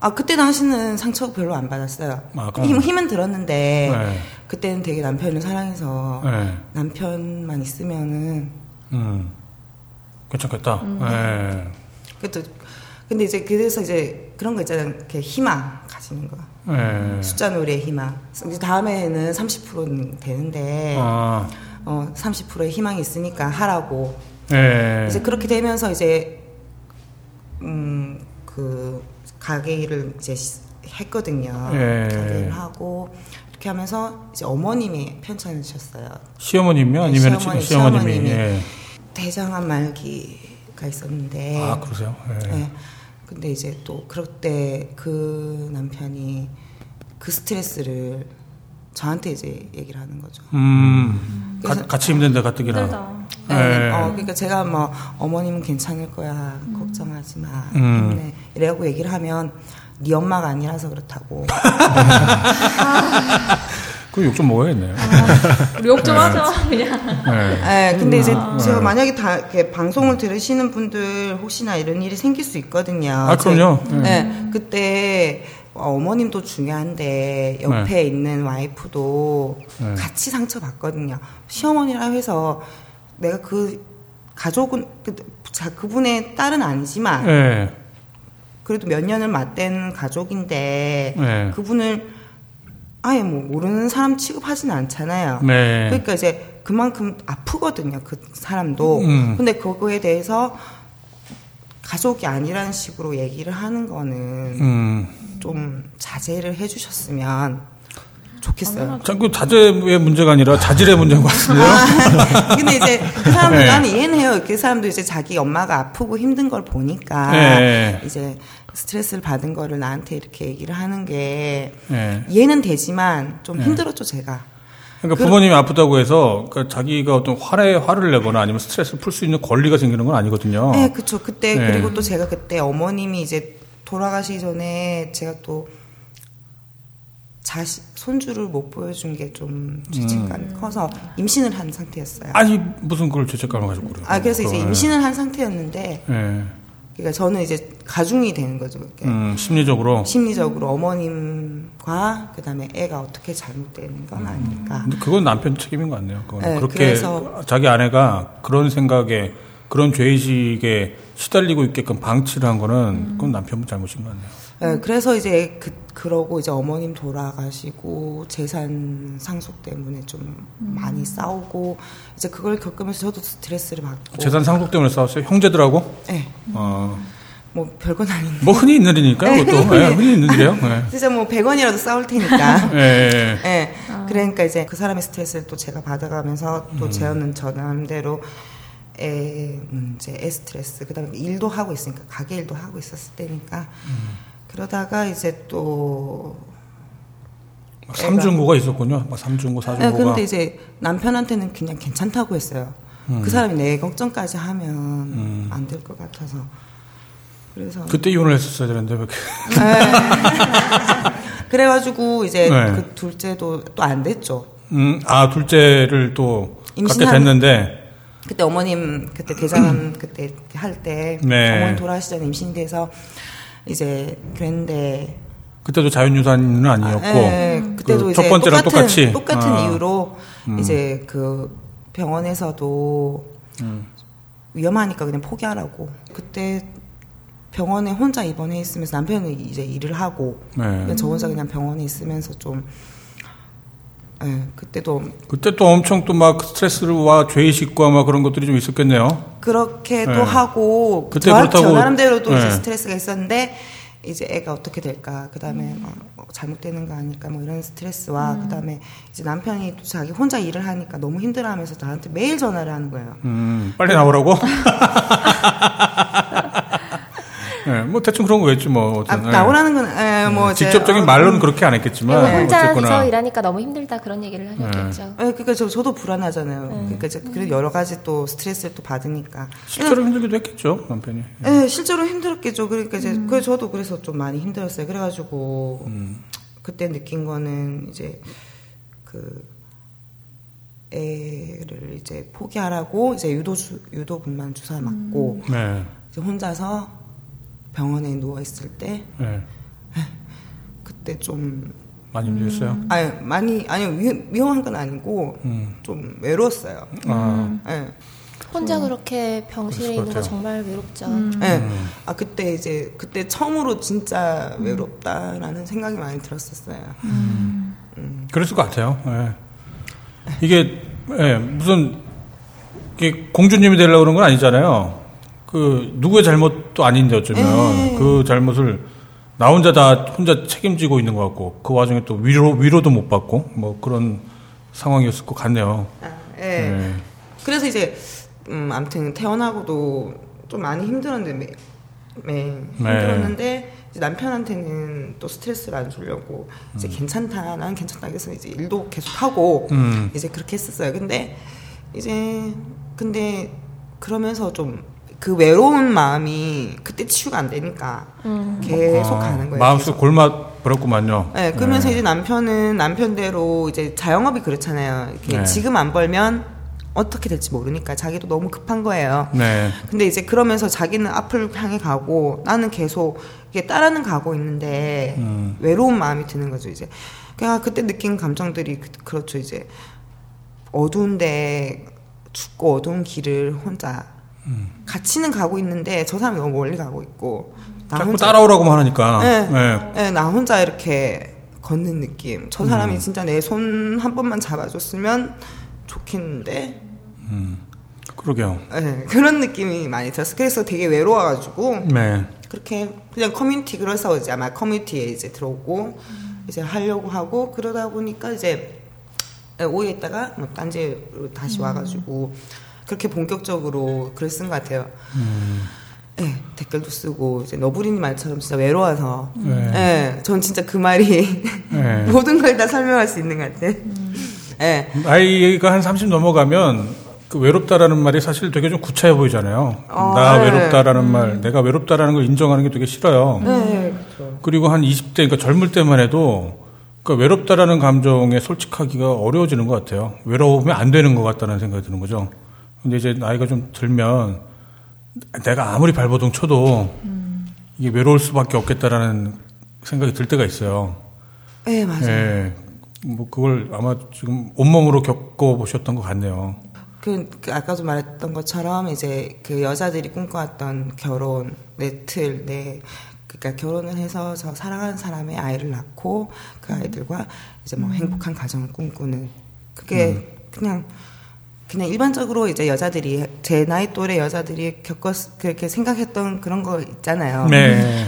[SPEAKER 4] 아 그때는 하시는 상처 별로 안 받았어요.
[SPEAKER 3] 아, 그럼-
[SPEAKER 4] 힘, 힘은 들었는데
[SPEAKER 3] 네.
[SPEAKER 4] 그때는 되게 남편을 사랑해서
[SPEAKER 3] 네.
[SPEAKER 4] 남편만 있으면은
[SPEAKER 3] 음. 괜찮겠다. 네.
[SPEAKER 4] 그것도 근데 이제 그래서 이제 그런 거 있잖아요. 이렇게 희망 가지는 거.
[SPEAKER 3] 네.
[SPEAKER 4] 숫자 놀이의 희망. 이제 다음에는 30%는 되는데
[SPEAKER 3] 아.
[SPEAKER 4] 어 30%의 희망이 있으니까 하라고.
[SPEAKER 3] 네.
[SPEAKER 4] 이제 그렇게 되면서 이제 음 그 가게 일을 이제 시- 했거든요.
[SPEAKER 3] 예.
[SPEAKER 4] 가게 일을 하고 이렇게 하면서 이제 어머님이 편찮으셨어요.
[SPEAKER 3] 시어머님이요? 아니면
[SPEAKER 4] 시어머니,
[SPEAKER 3] 시어머님이?
[SPEAKER 4] 시어머님이.
[SPEAKER 3] 예.
[SPEAKER 4] 대장암 말기가 있었는데.
[SPEAKER 3] 아 그러세요? 예.
[SPEAKER 4] 네. 근데 이제 또 그럴 때 그 남편이 그 스트레스를 저한테 이제 얘기를 하는 거죠.
[SPEAKER 3] 음. 가, 같이 힘든데 가뜩이나.
[SPEAKER 4] 네.
[SPEAKER 3] 네.
[SPEAKER 4] 어, 그러니까 제가 뭐 어머님은 괜찮을 거야 걱정하지 마.
[SPEAKER 3] 음.
[SPEAKER 4] 이래갖고 얘기를 하면 네 엄마가 아니라서 그렇다고. [LAUGHS]
[SPEAKER 3] 그 욕 좀 먹어야겠네요.
[SPEAKER 6] 우리 욕 좀 하죠, 그냥.
[SPEAKER 3] 네.
[SPEAKER 4] 네, 근데 이제
[SPEAKER 3] 음.
[SPEAKER 4] 제가 만약에 다 이렇게 방송을 들으시는 분들 혹시나 이런 일이 생길 수 있거든요.
[SPEAKER 3] 아, 그럼요.
[SPEAKER 4] 제- 네, 그때 어머님도 중요한데 옆에
[SPEAKER 3] 네.
[SPEAKER 4] 있는 와이프도
[SPEAKER 3] 네.
[SPEAKER 4] 같이 상처 받거든요. 시어머니라 해서 내가 그 가족은 그, 자, 그분의 딸은 아니지만
[SPEAKER 3] 네.
[SPEAKER 4] 그래도 몇 년을 맞댄 가족인데
[SPEAKER 3] 네.
[SPEAKER 4] 그분을 아예 뭐 모르는 사람 취급하지는 않잖아요.
[SPEAKER 3] 네.
[SPEAKER 4] 그러니까 이제 그만큼 아프거든요. 그 사람도.
[SPEAKER 3] 음.
[SPEAKER 4] 근데 그거에 대해서 가족이 아니라는 식으로 얘기를 하는 거는
[SPEAKER 3] 음.
[SPEAKER 4] 좀 자제를 해주셨으면 좋겠어요.
[SPEAKER 3] 자꾸 자제의 문제가 아니라 자질의 문제인 것 같은데요.
[SPEAKER 4] 아, 근데 이제 그 사람도
[SPEAKER 3] 네.
[SPEAKER 4] 나는 이해는 해요. 그 사람도 이제 자기 엄마가 아프고 힘든 걸 보니까
[SPEAKER 3] 네.
[SPEAKER 4] 이제 스트레스를 받은 거를 나한테 이렇게 얘기를 하는 게
[SPEAKER 3] 네.
[SPEAKER 4] 이해는 되지만 좀 힘들었죠 제가.
[SPEAKER 3] 그러니까 부모님이 아프다고 해서 그러니까 자기가 어떤 화에 화를 내거나 아니면 스트레스를 풀 수 있는 권리가 생기는 건 아니거든요.
[SPEAKER 4] 네, 그쵸. 그때,
[SPEAKER 3] 네.
[SPEAKER 4] 그리고 또 제가 그때 어머님이 이제 돌아가시기 전에 제가 또 자식, 손주를 못 보여준 게 좀 죄책감이 커서 임신을 한 상태였어요.
[SPEAKER 3] 아니 무슨 그걸 죄책감을 가지고 그래요.
[SPEAKER 4] 아, 그래서 이제
[SPEAKER 3] 그거,
[SPEAKER 4] 임신을 한 상태였는데,
[SPEAKER 3] 예.
[SPEAKER 4] 그러니까 저는 이제 가중이 되는 거죠.
[SPEAKER 3] 음, 심리적으로.
[SPEAKER 4] 심리적으로 어머님과 그다음에 애가 어떻게 잘못되는 건 아닐까.
[SPEAKER 3] 근데 그건 남편 책임인 것 같네요. 그건
[SPEAKER 4] 네,
[SPEAKER 3] 그렇게
[SPEAKER 4] 그래서-
[SPEAKER 3] 자기 아내가 그런 생각에 그런 죄의식에 시달리고 있게끔 방치를 한 거는 그건 남편 잘못인 것 같네요.
[SPEAKER 4] 네, 그래서 이제 그 그러고 이제 어머님 돌아가시고 재산 상속 때문에 좀 많이 싸우고 이제 그걸 겪으면서 저도 스트레스를 받고
[SPEAKER 3] 재산 상속 때문에 싸웠어요. 형제들하고.
[SPEAKER 4] 네,
[SPEAKER 3] 어,
[SPEAKER 4] 뭐 별건 아닌데
[SPEAKER 3] 뭐 흔히 있는 일이니까요. 그것도 예, [LAUGHS] 흔히 있는 일이에요. 예.
[SPEAKER 4] 진짜 뭐 100원이라도 싸울 테니까
[SPEAKER 3] 예, 예.
[SPEAKER 4] 예. 그러니까 이제 그 사람의 스트레스를 또 제가 받아가면서 또
[SPEAKER 3] 음.
[SPEAKER 4] 저는 저 나름대로 애 문제, 애 스트레스, 그 다음에 일도 하고 있으니까 가게 일도 하고 있었을 때니까
[SPEAKER 3] 음.
[SPEAKER 4] 그러다가 이제
[SPEAKER 3] 또막 삼중고가 있었군요. 막 삼중고,
[SPEAKER 4] 네,
[SPEAKER 3] 사중고가.
[SPEAKER 4] 그런데 이제 남편한테는 그냥 괜찮다고 했어요.
[SPEAKER 3] 음.
[SPEAKER 4] 그 사람이 내 걱정까지 하면 안될 것 같아서 그래서
[SPEAKER 3] 그때 이혼을 했었어야 되는데 왜 이렇게. [LAUGHS]
[SPEAKER 4] 그래가지고 이제
[SPEAKER 3] 네.
[SPEAKER 4] 그 둘째도 또 안 됐죠.
[SPEAKER 3] 음, 아 둘째를 또 갖게
[SPEAKER 4] 임신한-
[SPEAKER 3] 됐는데
[SPEAKER 4] 그때 어머님 그때 대장암 [CLEARS THROAT] 그때 할때
[SPEAKER 3] 네.
[SPEAKER 4] 어머니 돌아가시기 전에 임신돼서 이 제 그랬는데
[SPEAKER 3] 그때도 자연유산은 아니었고
[SPEAKER 4] 예, 그때도
[SPEAKER 3] 그
[SPEAKER 4] 이제
[SPEAKER 3] 첫 번째랑
[SPEAKER 4] 똑같은,
[SPEAKER 3] 똑같이.
[SPEAKER 4] 똑같은
[SPEAKER 3] 아,
[SPEAKER 4] 이유로 이제 그 병원에서도
[SPEAKER 3] 음.
[SPEAKER 4] 위험하니까 그냥 포기하라고. 그때 병원에 혼자 입원해 있으면서 남편은 이제 일을 하고
[SPEAKER 3] 네.
[SPEAKER 4] 저 혼자 그냥 병원에 있으면서 좀 예, 그때도
[SPEAKER 3] 그때 또 엄청 또 막 스트레스와 죄의식과 막 그런 것들이 좀 있었겠네요.
[SPEAKER 4] 그렇게도
[SPEAKER 3] 네.
[SPEAKER 4] 이제
[SPEAKER 3] 그때
[SPEAKER 4] 저,
[SPEAKER 3] 그렇다고-
[SPEAKER 4] 저 나름대로도 이제
[SPEAKER 3] 네.
[SPEAKER 4] 스트레스가 있었는데 이제 애가 어떻게 될까 그다음에 어, 어, 잘못되는 거 아닐까 뭐 이런 스트레스와 그다음에 이제 남편이 또 자기 혼자 일을 하니까 너무 힘들어하면서 나한테 매일 전화를 하는 거예요.
[SPEAKER 3] 음, 빨리 나오라고. [LAUGHS] 네, 뭐 대충 그런 거겠지 뭐.
[SPEAKER 4] 아,
[SPEAKER 3] 어쨌든, 네.
[SPEAKER 4] 나오라는 건 에, 뭐 이제,
[SPEAKER 3] 직접적인
[SPEAKER 4] 어,
[SPEAKER 3] 말로는 그렇게 안 했겠지만
[SPEAKER 2] 네, 혼자서
[SPEAKER 3] 어쨌거나
[SPEAKER 2] 일하니까 너무 힘들다 그런 얘기를 하셨겠죠.
[SPEAKER 4] 예, 그러니까 저, 저도 불안하잖아요. 그러니까 이제 그런 여러 가지 또 스트레스를 또 받으니까.
[SPEAKER 3] 실제로 힘들기도 했겠죠 남편이.
[SPEAKER 4] 예, 실제로 힘들었겠죠. 그러니까 이제 그 저도 그래서 좀 많이 힘들었어요. 그래가지고 그때 느낀 거는 이제 그 애를 이제 포기하라고 이제 유도 주, 유도분만 주사 맞고
[SPEAKER 3] 네,
[SPEAKER 4] 이제 혼자서 병원에 누워 있을 때
[SPEAKER 3] 네.
[SPEAKER 4] 그때 좀
[SPEAKER 3] 많이 힘들었어요.
[SPEAKER 4] 아니 많이 아니 위, 위험한 건 아니고
[SPEAKER 3] 음.
[SPEAKER 4] 좀 외로웠어요.
[SPEAKER 3] 아,
[SPEAKER 4] 예.
[SPEAKER 2] 혼자 그렇게 병실에 있는
[SPEAKER 3] 것
[SPEAKER 2] 거. 정말 외롭죠.
[SPEAKER 4] 예. 아 그때 이제 그때 처음으로 진짜 외롭다라는 생각이 많이 들었었어요.
[SPEAKER 3] 그랬을 것 같아요. 예. 이게 예, 무슨 이게 공주님이 되려고 그런 건 아니잖아요. 그 누구의 잘못도 아닌데 어쩌면
[SPEAKER 4] 예.
[SPEAKER 3] 그 잘못을 나 혼자 다 혼자 책임지고 있는 것 같고 그 와중에 또 위로 위로도 못 받고 뭐 그런 상황이었을 것 같네요.
[SPEAKER 4] 아, 예.
[SPEAKER 3] 예.
[SPEAKER 4] 그래서 이제 음 아무튼 태어나고도 좀 많이 힘들었는데 매, 매 힘들었는데 이제 남편한테는 또 스트레스를 안 주려고 이제 괜찮다 나는 괜찮다 그래서 이제 일도 계속 하고
[SPEAKER 3] 음.
[SPEAKER 4] 이제 그렇게 했었어요. 근데 이제 근데 그러면서 좀 그 외로운 마음이 그때 치유가 안 되니까 계속
[SPEAKER 3] 아,
[SPEAKER 4] 가는 거예요.
[SPEAKER 3] 마음속. 골마 버렸구만요.
[SPEAKER 4] 네, 그러면서 이제 남편은 남편대로 이제 자영업이 그렇잖아요. 이렇게
[SPEAKER 3] 네.
[SPEAKER 4] 지금 안 벌면 어떻게 될지 모르니까 자기도 너무 급한 거예요.
[SPEAKER 3] 네.
[SPEAKER 4] 근데 이제 그러면서 자기는 앞을 향해 가고 나는 계속 이게 따라는 가고 있는데
[SPEAKER 3] 음.
[SPEAKER 4] 외로운 마음이 드는 거죠 이제. 그냥 그때 느낀 감정들이 그, 그렇죠 이제 어두운데 춥고 어두운 길을 혼자
[SPEAKER 3] 음.
[SPEAKER 4] 같이는 가고 있는데 저 사람이 너무 멀리 가고 있고 나
[SPEAKER 3] 자꾸
[SPEAKER 4] 혼자
[SPEAKER 3] 따라오라고만 하니까.
[SPEAKER 4] 네.
[SPEAKER 3] 네.
[SPEAKER 4] 네, 나 혼자 이렇게 걷는 느낌. 저 사람이 진짜 내 손 한 번만 잡아줬으면 좋겠는데
[SPEAKER 3] 그러게요.
[SPEAKER 4] 네, 그런 느낌이 많이 들었어. 그래서 되게 외로워가지고
[SPEAKER 3] 네.
[SPEAKER 4] 그렇게 그냥 커뮤니티 그래서 이제 아마 커뮤니티에 이제 들어오고 이제 하려고 하고 그러다 보니까 이제 오해 있다가 뭐 딴지로 다시 와가지고 그렇게 본격적으로 글을 쓴 것 같아요. 네, 댓글도 쓰고 이제 너부리님 말처럼 진짜 외로워서
[SPEAKER 3] 네.
[SPEAKER 4] 네, 전 진짜 그 말이 [LAUGHS]
[SPEAKER 3] 네.
[SPEAKER 4] 모든 걸 다 설명할 수 있는 것 같아. 네.
[SPEAKER 3] 나이가 한 30 넘어가면 그 외롭다라는 말이 사실 되게 좀 구차해 보이잖아요.
[SPEAKER 4] 어,
[SPEAKER 3] 나
[SPEAKER 4] 네.
[SPEAKER 3] 외롭다라는 말, 내가 외롭다라는 걸 인정하는 게 되게 싫어요.
[SPEAKER 4] 네, 그렇죠.
[SPEAKER 3] 그리고 한 20대, 그러니까 젊을 때만 해도 그 외롭다라는 감정에 솔직하기가 어려워지는 것 같아요. 외로우면 안 되는 것 같다는 생각이 드는 거죠. 근데 이제 나이가 좀 들면 내가 아무리 발버둥 쳐도 이게 외로울 수밖에 없겠다라는 생각이 들 때가 있어요.
[SPEAKER 4] 네, 맞아요.
[SPEAKER 3] 예. 뭐 그걸 아마 지금 온몸으로 겪어보셨던 것 같네요.
[SPEAKER 4] 그, 그 아까도 말했던 것처럼 이제 그 여자들이 꿈꿔왔던 결혼, 내 틀, 내 그러니까 결혼을 해서 저 사랑하는 사람의 아이를 낳고 그 아이들과 이제 뭐 행복한 가정을 꿈꾸는 그게 그냥 그냥 일반적으로 이제 여자들이 제 나이 또래 여자들이 겪었 그렇게 생각했던 그런 거 있잖아요.
[SPEAKER 3] 네.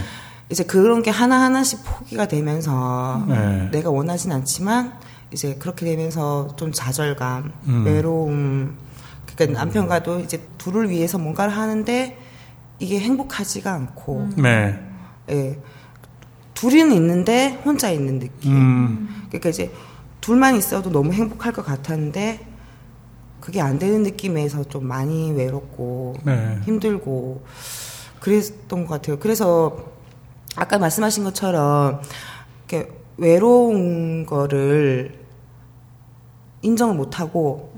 [SPEAKER 4] 이제 그런 게 하나 하나씩 포기가 되면서
[SPEAKER 3] 네.
[SPEAKER 4] 내가 원하진 않지만 이제 그렇게 되면서 좀 좌절감,
[SPEAKER 3] 음.
[SPEAKER 4] 외로움, 그러니까 남편과도 이제 둘을 위해서 뭔가를 하는데 이게 행복하지가 않고,
[SPEAKER 3] 네.
[SPEAKER 4] 예. 둘이는 있는데 혼자 있는 느낌.
[SPEAKER 3] 음.
[SPEAKER 4] 그러니까 이제 둘만 있어도 너무 행복할 것 같았는데 그게 안 되는 느낌에서 좀 많이 외롭고
[SPEAKER 3] 네.
[SPEAKER 4] 힘들고 그랬던 것 같아요. 그래서 아까 말씀하신 것처럼 이렇게 외로운 거를 인정을 못 하고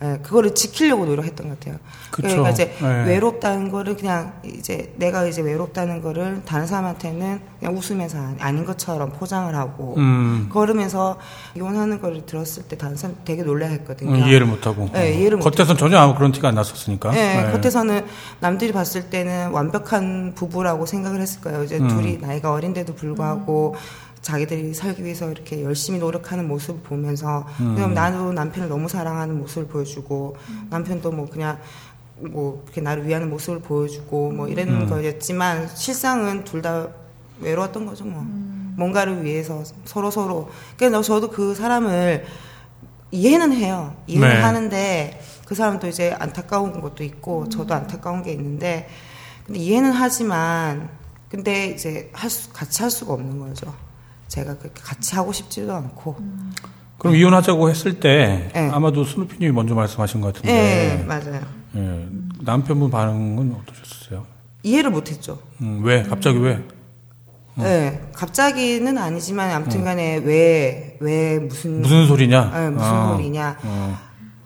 [SPEAKER 4] 예, 그거를 지키려고 노력했던 것 같아요.
[SPEAKER 3] 그쵸.
[SPEAKER 4] 그러니까 이제
[SPEAKER 3] 네.
[SPEAKER 4] 외롭다는 거를 그냥 이제 내가 이제 외롭다는 거를 다른 사람한테는 그냥 웃으면서 아닌 것처럼 포장을 하고
[SPEAKER 3] 음.
[SPEAKER 4] 걸으면서 이혼하는 거를 들었을 때 다른 사람 되게 놀라했거든요.
[SPEAKER 3] 음, 이해를 못하고.
[SPEAKER 4] 네, 이해를 못
[SPEAKER 3] 겉에서는 전혀 아무 그런 티가 안 났었으니까.
[SPEAKER 4] 네,
[SPEAKER 3] 네.
[SPEAKER 4] 겉에서는 남들이 봤을 때는 완벽한 부부라고 생각을 했을 거예요. 이제
[SPEAKER 3] 음.
[SPEAKER 4] 둘이 나이가 어린데도 불구하고 자기들이 살기 위해서 이렇게 열심히 노력하는 모습을 보면서
[SPEAKER 3] 음.
[SPEAKER 4] 그럼 나도 남편을 너무 사랑하는 모습을 보여주고 남편도 뭐 그냥 뭐 이렇게 나를 위하는 모습을 보여주고 뭐 이런
[SPEAKER 3] 음.
[SPEAKER 4] 거였지만 실상은 둘 다 외로웠던 거죠 뭐 뭔가를 위해서 서로 서로 그러니까 저도 그 사람을 이해는 해요 이해는
[SPEAKER 3] 네.
[SPEAKER 4] 하는데 그 사람도 이제 안타까운 것도 있고 저도 안타까운 게 있는데 근데 이해는 하지만 근데 이제 할 수, 같이 할 수가 없는 거죠. 제가 그렇게 같이 하고 싶지도 않고.
[SPEAKER 3] 그럼 이혼하자고 했을 때
[SPEAKER 4] 네.
[SPEAKER 3] 아마도 스누피님이 먼저 말씀하신 것
[SPEAKER 4] 예,
[SPEAKER 3] 같은데
[SPEAKER 4] 맞아요.
[SPEAKER 3] 예, 남편분 반응은 어떠셨어요?
[SPEAKER 4] 이해를 못했죠.
[SPEAKER 3] 음, 왜? 갑자기 왜?
[SPEAKER 4] 예, 갑자기는 아니지만 아무튼간에 왜, 왜 무슨
[SPEAKER 3] 무슨 소리냐?
[SPEAKER 4] 예, 무슨
[SPEAKER 3] 아,
[SPEAKER 4] 소리냐.
[SPEAKER 3] 어,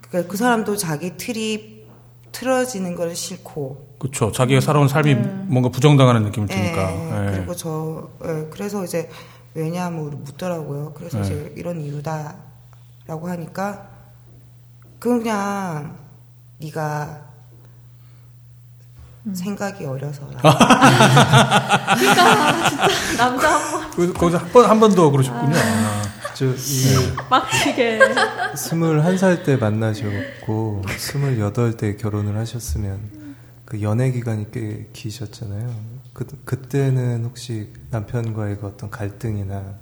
[SPEAKER 4] 그러니까 그 사람도 자기 틀이 틀어지는 걸 싫고.
[SPEAKER 3] 그렇죠. 자기가 살아온 삶이 뭔가 부정당하는 느낌을
[SPEAKER 4] 예,
[SPEAKER 3] 주니까. 예.
[SPEAKER 4] 그리고 저 예, 그래서 이제 왜냐 뭐 묻더라고요. 그래서
[SPEAKER 3] 네.
[SPEAKER 4] 이제 이런 이유다라고 하니까 그건 그냥 네가 생각이 어려서라. [LAUGHS]
[SPEAKER 6] 남자 한번
[SPEAKER 3] 그래서 거기서 한 번 한 번 더 그러셨군요. 아,
[SPEAKER 5] 저이
[SPEAKER 6] 빡치게.
[SPEAKER 5] 21살 때 만나셨고 28때 결혼을 하셨으면 그 연애 기간이 꽤 기셨잖아요. 그 그때는 혹시 남편과의 그 어떤 갈등이나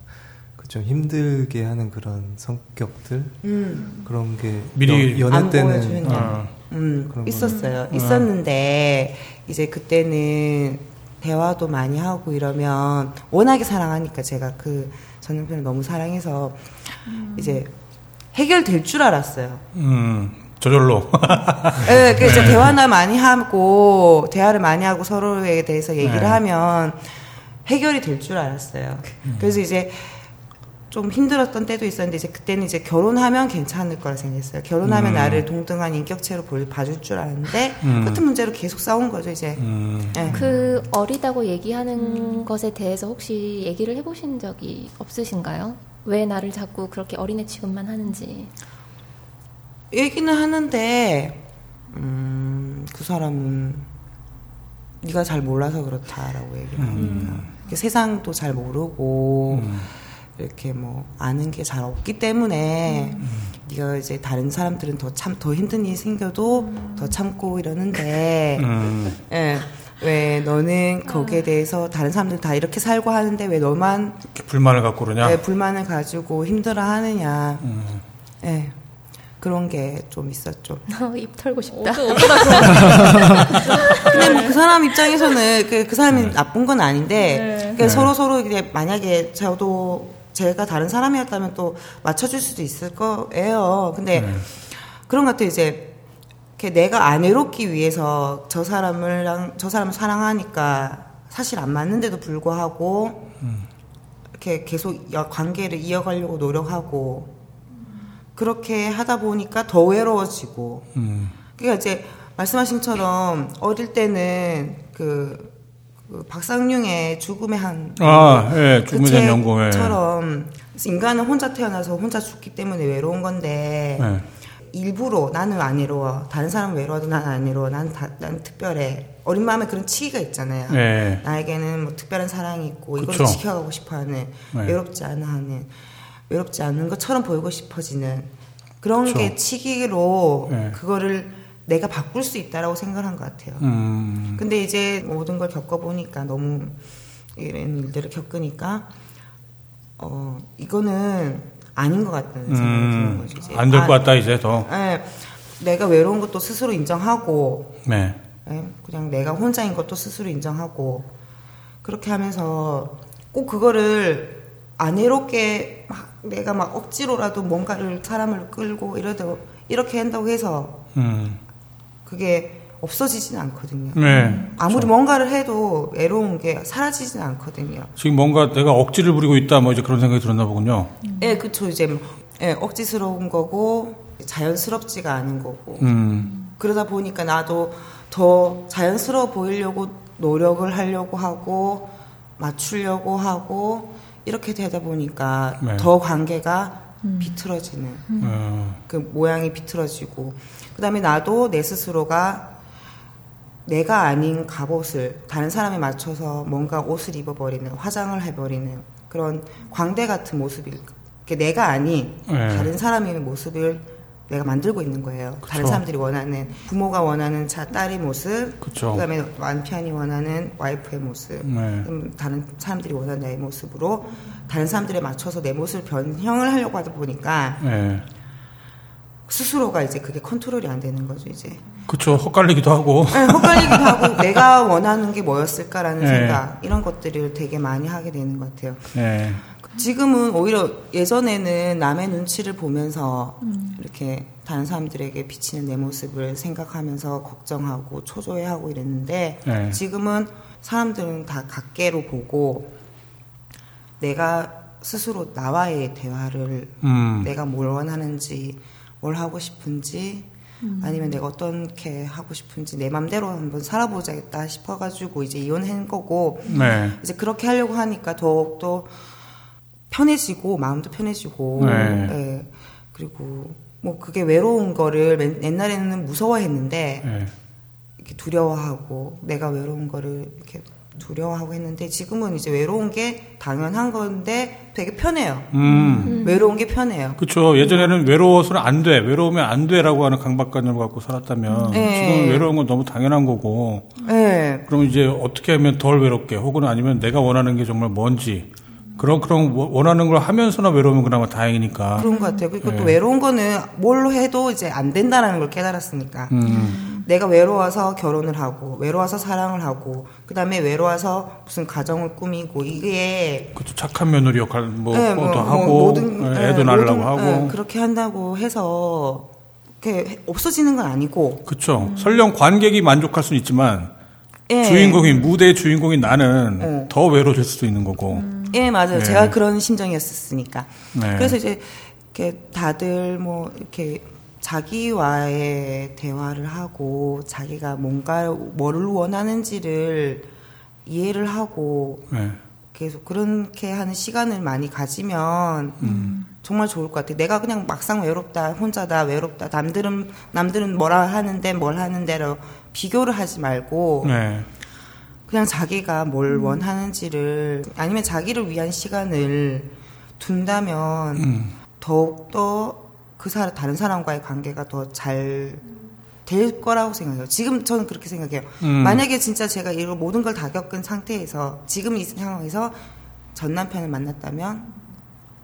[SPEAKER 5] 그좀 힘들게 하는 그런 성격들?
[SPEAKER 4] 음,
[SPEAKER 5] 그런 게
[SPEAKER 3] 미리
[SPEAKER 5] 여- 연애
[SPEAKER 4] 안
[SPEAKER 5] 때는
[SPEAKER 4] 보여주는
[SPEAKER 5] 어,
[SPEAKER 3] 아,
[SPEAKER 4] 음,
[SPEAKER 5] 그런
[SPEAKER 4] 있었어요. 있었는데 이제 그때는 대화도 많이 하고 이러면 워낙에 사랑하니까 제가 그 전 남편을 너무 사랑해서 이제 해결될 줄 알았어요.
[SPEAKER 3] 음, 저절로. [LAUGHS]
[SPEAKER 4] 네, 그 이제 대화나 많이 하고 대화를 많이 하고 서로에 대해서 얘기를
[SPEAKER 3] 네.
[SPEAKER 4] 하면 해결이 될 줄 알았어요. 그래서 이제 좀 힘들었던 때도 있었는데 이제 그때는 이제 결혼하면 괜찮을 거라 생각했어요. 결혼하면
[SPEAKER 3] 음.
[SPEAKER 4] 나를 동등한 인격체로 볼, 봐줄 줄 알았는데
[SPEAKER 3] 음.
[SPEAKER 4] 같은 문제로 계속 싸운 거죠 이제.
[SPEAKER 3] 음,
[SPEAKER 4] 네.
[SPEAKER 2] 그 어리다고 얘기하는 것에 대해서 혹시 얘기를 해보신 적이 없으신가요? 왜 나를 자꾸 그렇게 어린애 취급만 하는지.
[SPEAKER 4] 얘기는 하는데 음, 그 사람은 네가 잘 몰라서 그렇다라고 얘기를 합니다. 이렇게 세상도 잘 모르고 이렇게 뭐 아는 게 잘 없기 때문에 네가 이제 다른 사람들은 더 참 더 힘든 일이 생겨도 더 참고 이러는데
[SPEAKER 3] 음.
[SPEAKER 4] 예. 왜 너는 거기에 대해서 다른 사람들 다 이렇게 살고 하는데 왜 너만
[SPEAKER 3] 이렇게 불만을 갖고 그러냐?
[SPEAKER 4] 왜 불만을 가지고 힘들어 하느냐.
[SPEAKER 3] 음.
[SPEAKER 4] 예. 그런 게 좀 있었죠. [LAUGHS]
[SPEAKER 2] 어, 입 털고 싶다.
[SPEAKER 6] 어쩌, 그런 [LAUGHS]
[SPEAKER 4] 근데 뭐 그 사람 입장에서는 그, 그 사람이 나쁜 건 아닌데
[SPEAKER 6] 네.
[SPEAKER 4] 그러니까 서로 서로 이제 만약에 저도 제가 다른 사람이었다면 또 맞춰줄 수도 있을 거예요. 근데 그런 것 같아요. 이제 내가 안 외롭기 위해서 저 사람을 저 사람을 사랑하니까 사실 안 맞는데도 불구하고 이렇게 계속 여- 관계를 이어가려고 노력하고 그렇게 하다 보니까 더 외로워지고
[SPEAKER 3] 음.
[SPEAKER 4] 그러니까 이제 말씀하신 것처럼 어릴 때는 그, 그 박상용의 죽음의 한
[SPEAKER 3] 아, 예,
[SPEAKER 4] 그
[SPEAKER 3] 죽음의 예.
[SPEAKER 4] 책처럼 인간은 혼자 태어나서 혼자 죽기 때문에 외로운 건데
[SPEAKER 3] 예.
[SPEAKER 4] 일부러 나는 안 외로워 다른 사람은 외로워도 난 안 외로워 난, 다, 난 특별해 어린 마음에 그런 치기가 있잖아요
[SPEAKER 3] 예.
[SPEAKER 4] 나에게는 뭐 특별한 사랑이 있고 이걸. 지켜가고 싶어하는
[SPEAKER 3] 네.
[SPEAKER 4] 외롭지 않아 하는 외롭지 않은 것처럼 보이고 싶어지는 그런
[SPEAKER 3] 그쵸.
[SPEAKER 4] 게 치기로
[SPEAKER 3] 네.
[SPEAKER 4] 그거를 내가 바꿀 수 있다라고 생각한 것 같아요.
[SPEAKER 3] 음.
[SPEAKER 4] 근데 이제 모든 걸 겪어보니까 너무 이런 일들을 겪으니까 어 이거는 아닌 것 같다는 생각이 드는 거죠. 이제.
[SPEAKER 3] 음. 안될
[SPEAKER 4] 아,
[SPEAKER 3] 것 같다, 이제 더.
[SPEAKER 4] 예, 내가 외로운 것도 스스로 인정하고
[SPEAKER 3] 네.
[SPEAKER 4] 예, 그냥 내가 혼자인 것도 스스로 인정하고 그렇게 하면서 꼭 그거를 안 외롭게 막 내가 막 억지로라도 뭔가를 사람을 끌고 이러다 이렇게 한다고 해서
[SPEAKER 3] 음.
[SPEAKER 4] 그게 없어지지는 않거든요.
[SPEAKER 3] 네.
[SPEAKER 4] 아무리 뭔가를 해도 외로운 게 사라지지는 않거든요.
[SPEAKER 3] 지금 뭔가 내가 억지를 부리고 있다, 뭐 이제 그런 생각이 들었나 보군요.
[SPEAKER 4] 예, 그쵸. 이제 뭐, 예, 억지스러운 거고 자연스럽지가 않은 거고
[SPEAKER 3] 음.
[SPEAKER 4] 그러다 보니까 나도 더 자연스러워 보이려고 노력을 하려고 하고 맞추려고 하고 이렇게 되다 보니까
[SPEAKER 3] 네.
[SPEAKER 4] 더 관계가 비틀어지는
[SPEAKER 3] 어,
[SPEAKER 4] 그 모양이 비틀어지고 그다음에 나도 내 스스로가 내가 아닌 갑옷을 다른 사람에 맞춰서 뭔가 옷을 입어버리는 화장을 해버리는 그런 광대 같은 모습이 이렇게 내가 아닌
[SPEAKER 3] 네.
[SPEAKER 4] 다른 사람의 모습을 내가 만들고 있는 거예요. 다른
[SPEAKER 3] 그쵸.
[SPEAKER 4] 사람들이 원하는 부모가 원하는 자 딸의 모습,
[SPEAKER 3] 그쵸.
[SPEAKER 4] 그다음에 남편이 원하는 와이프의 모습,
[SPEAKER 3] 네.
[SPEAKER 4] 음, 다른 사람들이 원하는 나의 모습으로 다른 사람들에 맞춰서 내 모습을 변형을 하려고 하다 보니까
[SPEAKER 3] 네.
[SPEAKER 4] 스스로가 이제 그게 컨트롤이 안 되는 거죠 이제
[SPEAKER 3] 그쵸. 헛갈리기도 하고.
[SPEAKER 4] 네, 헛갈리기도 하고 [LAUGHS] 내가 원하는 게 뭐였을까라는
[SPEAKER 3] 네.
[SPEAKER 4] 생각 이런 것들을 되게 많이 하게 되는 것 같아요.
[SPEAKER 3] 네.
[SPEAKER 4] 지금은 오히려 예전에는 남의 눈치를 보면서 이렇게 다른 사람들에게 비치는 내 모습을 생각하면서 걱정하고 초조해하고 이랬는데
[SPEAKER 3] 네.
[SPEAKER 4] 지금은 사람들은 다 각계로 보고 내가 스스로 나와의 대화를
[SPEAKER 3] 음.
[SPEAKER 4] 내가 뭘 원하는지 뭘 하고 싶은지 아니면 내가 어떻게 하고 싶은지 내 맘대로 한번 살아보자겠다 싶어가지고 이제 이혼한 거고
[SPEAKER 3] 네.
[SPEAKER 4] 이제 그렇게 하려고 하니까 더욱더 편해지고 마음도 편해지고
[SPEAKER 3] 네.
[SPEAKER 4] 예. 그리고 뭐 그게 외로운 거를 맨- 옛날에는 무서워했는데
[SPEAKER 3] 네.
[SPEAKER 4] 이렇게 두려워하고 내가 외로운 거를 이렇게 두려워하고 했는데 지금은 이제 외로운 게 당연한 건데 되게 편해요.
[SPEAKER 3] 음.
[SPEAKER 4] 외로운 게 편해요.
[SPEAKER 3] 그쵸. 예전에는 외로워서는 안 돼. 외로우면 안 돼라고 하는 강박관념을 갖고 살았다면
[SPEAKER 4] 네.
[SPEAKER 3] 지금 외로운 건 너무 당연한 거고
[SPEAKER 4] 네.
[SPEAKER 3] 그럼 이제 어떻게 하면 덜 외롭게 혹은 아니면 내가 원하는 게 정말 뭔지 그런 그런 워- 원하는 걸 하면서나 외로우면 그나마 다행이니까.
[SPEAKER 4] 그런 것 같아요. 그리고
[SPEAKER 3] 네.
[SPEAKER 4] 또 외로운 거는 뭘로 해도 이제 안 된다는 걸 깨달았으니까.
[SPEAKER 3] 음.
[SPEAKER 4] 내가 외로워서 결혼을 하고, 외로워서 사랑을 하고, 그 다음에 외로워서 무슨 가정을 꾸미고, 이게.
[SPEAKER 3] 그것도 착한 며느리 역할 뭐
[SPEAKER 4] 네,
[SPEAKER 3] 또
[SPEAKER 4] 뭐, 뭐
[SPEAKER 3] 하고
[SPEAKER 4] 모든,
[SPEAKER 3] 예,
[SPEAKER 4] 네,
[SPEAKER 3] 애도 낳으려고
[SPEAKER 4] 모든,
[SPEAKER 3] 하고
[SPEAKER 4] 네, 그렇게 한다고 해서, 이렇게 없어지는 건 아니고,
[SPEAKER 3] 그쵸. 설령 관객이 만족할 수는 있지만
[SPEAKER 4] 예.
[SPEAKER 3] 주인공인 무대의 주인공인 나는
[SPEAKER 4] 네.
[SPEAKER 3] 더 외로워질 수도 있는 거고.
[SPEAKER 4] 예, 맞아요.
[SPEAKER 3] 네.
[SPEAKER 4] 제가 그런 심정이었으니까.
[SPEAKER 3] 네.
[SPEAKER 4] 그래서 이제 이렇게 다들 뭐 이렇게 자기와의 대화를 하고 자기가 뭔가 뭐를 원하는지를 이해를 하고
[SPEAKER 3] 네.
[SPEAKER 4] 계속 그렇게 하는 시간을 많이 가지면
[SPEAKER 3] 음.
[SPEAKER 4] 정말 좋을 것 같아요. 내가 그냥 막상 외롭다, 혼자다, 외롭다. 남들은 남들은 뭐라 하는데 뭘 하는데로 비교를 하지 말고
[SPEAKER 3] 네.
[SPEAKER 4] 그냥 자기가 뭘 원하는지를 아니면 자기를 위한 시간을 둔다면
[SPEAKER 3] 음.
[SPEAKER 4] 더욱 더 그 사람 다른 사람과의 관계가 더 잘 될 거라고 생각해요. 지금 저는 그렇게 생각해요.
[SPEAKER 3] 음.
[SPEAKER 4] 만약에 진짜 제가 이런 모든 걸 다 겪은 상태에서 지금 이 상황에서 전 남편을 만났다면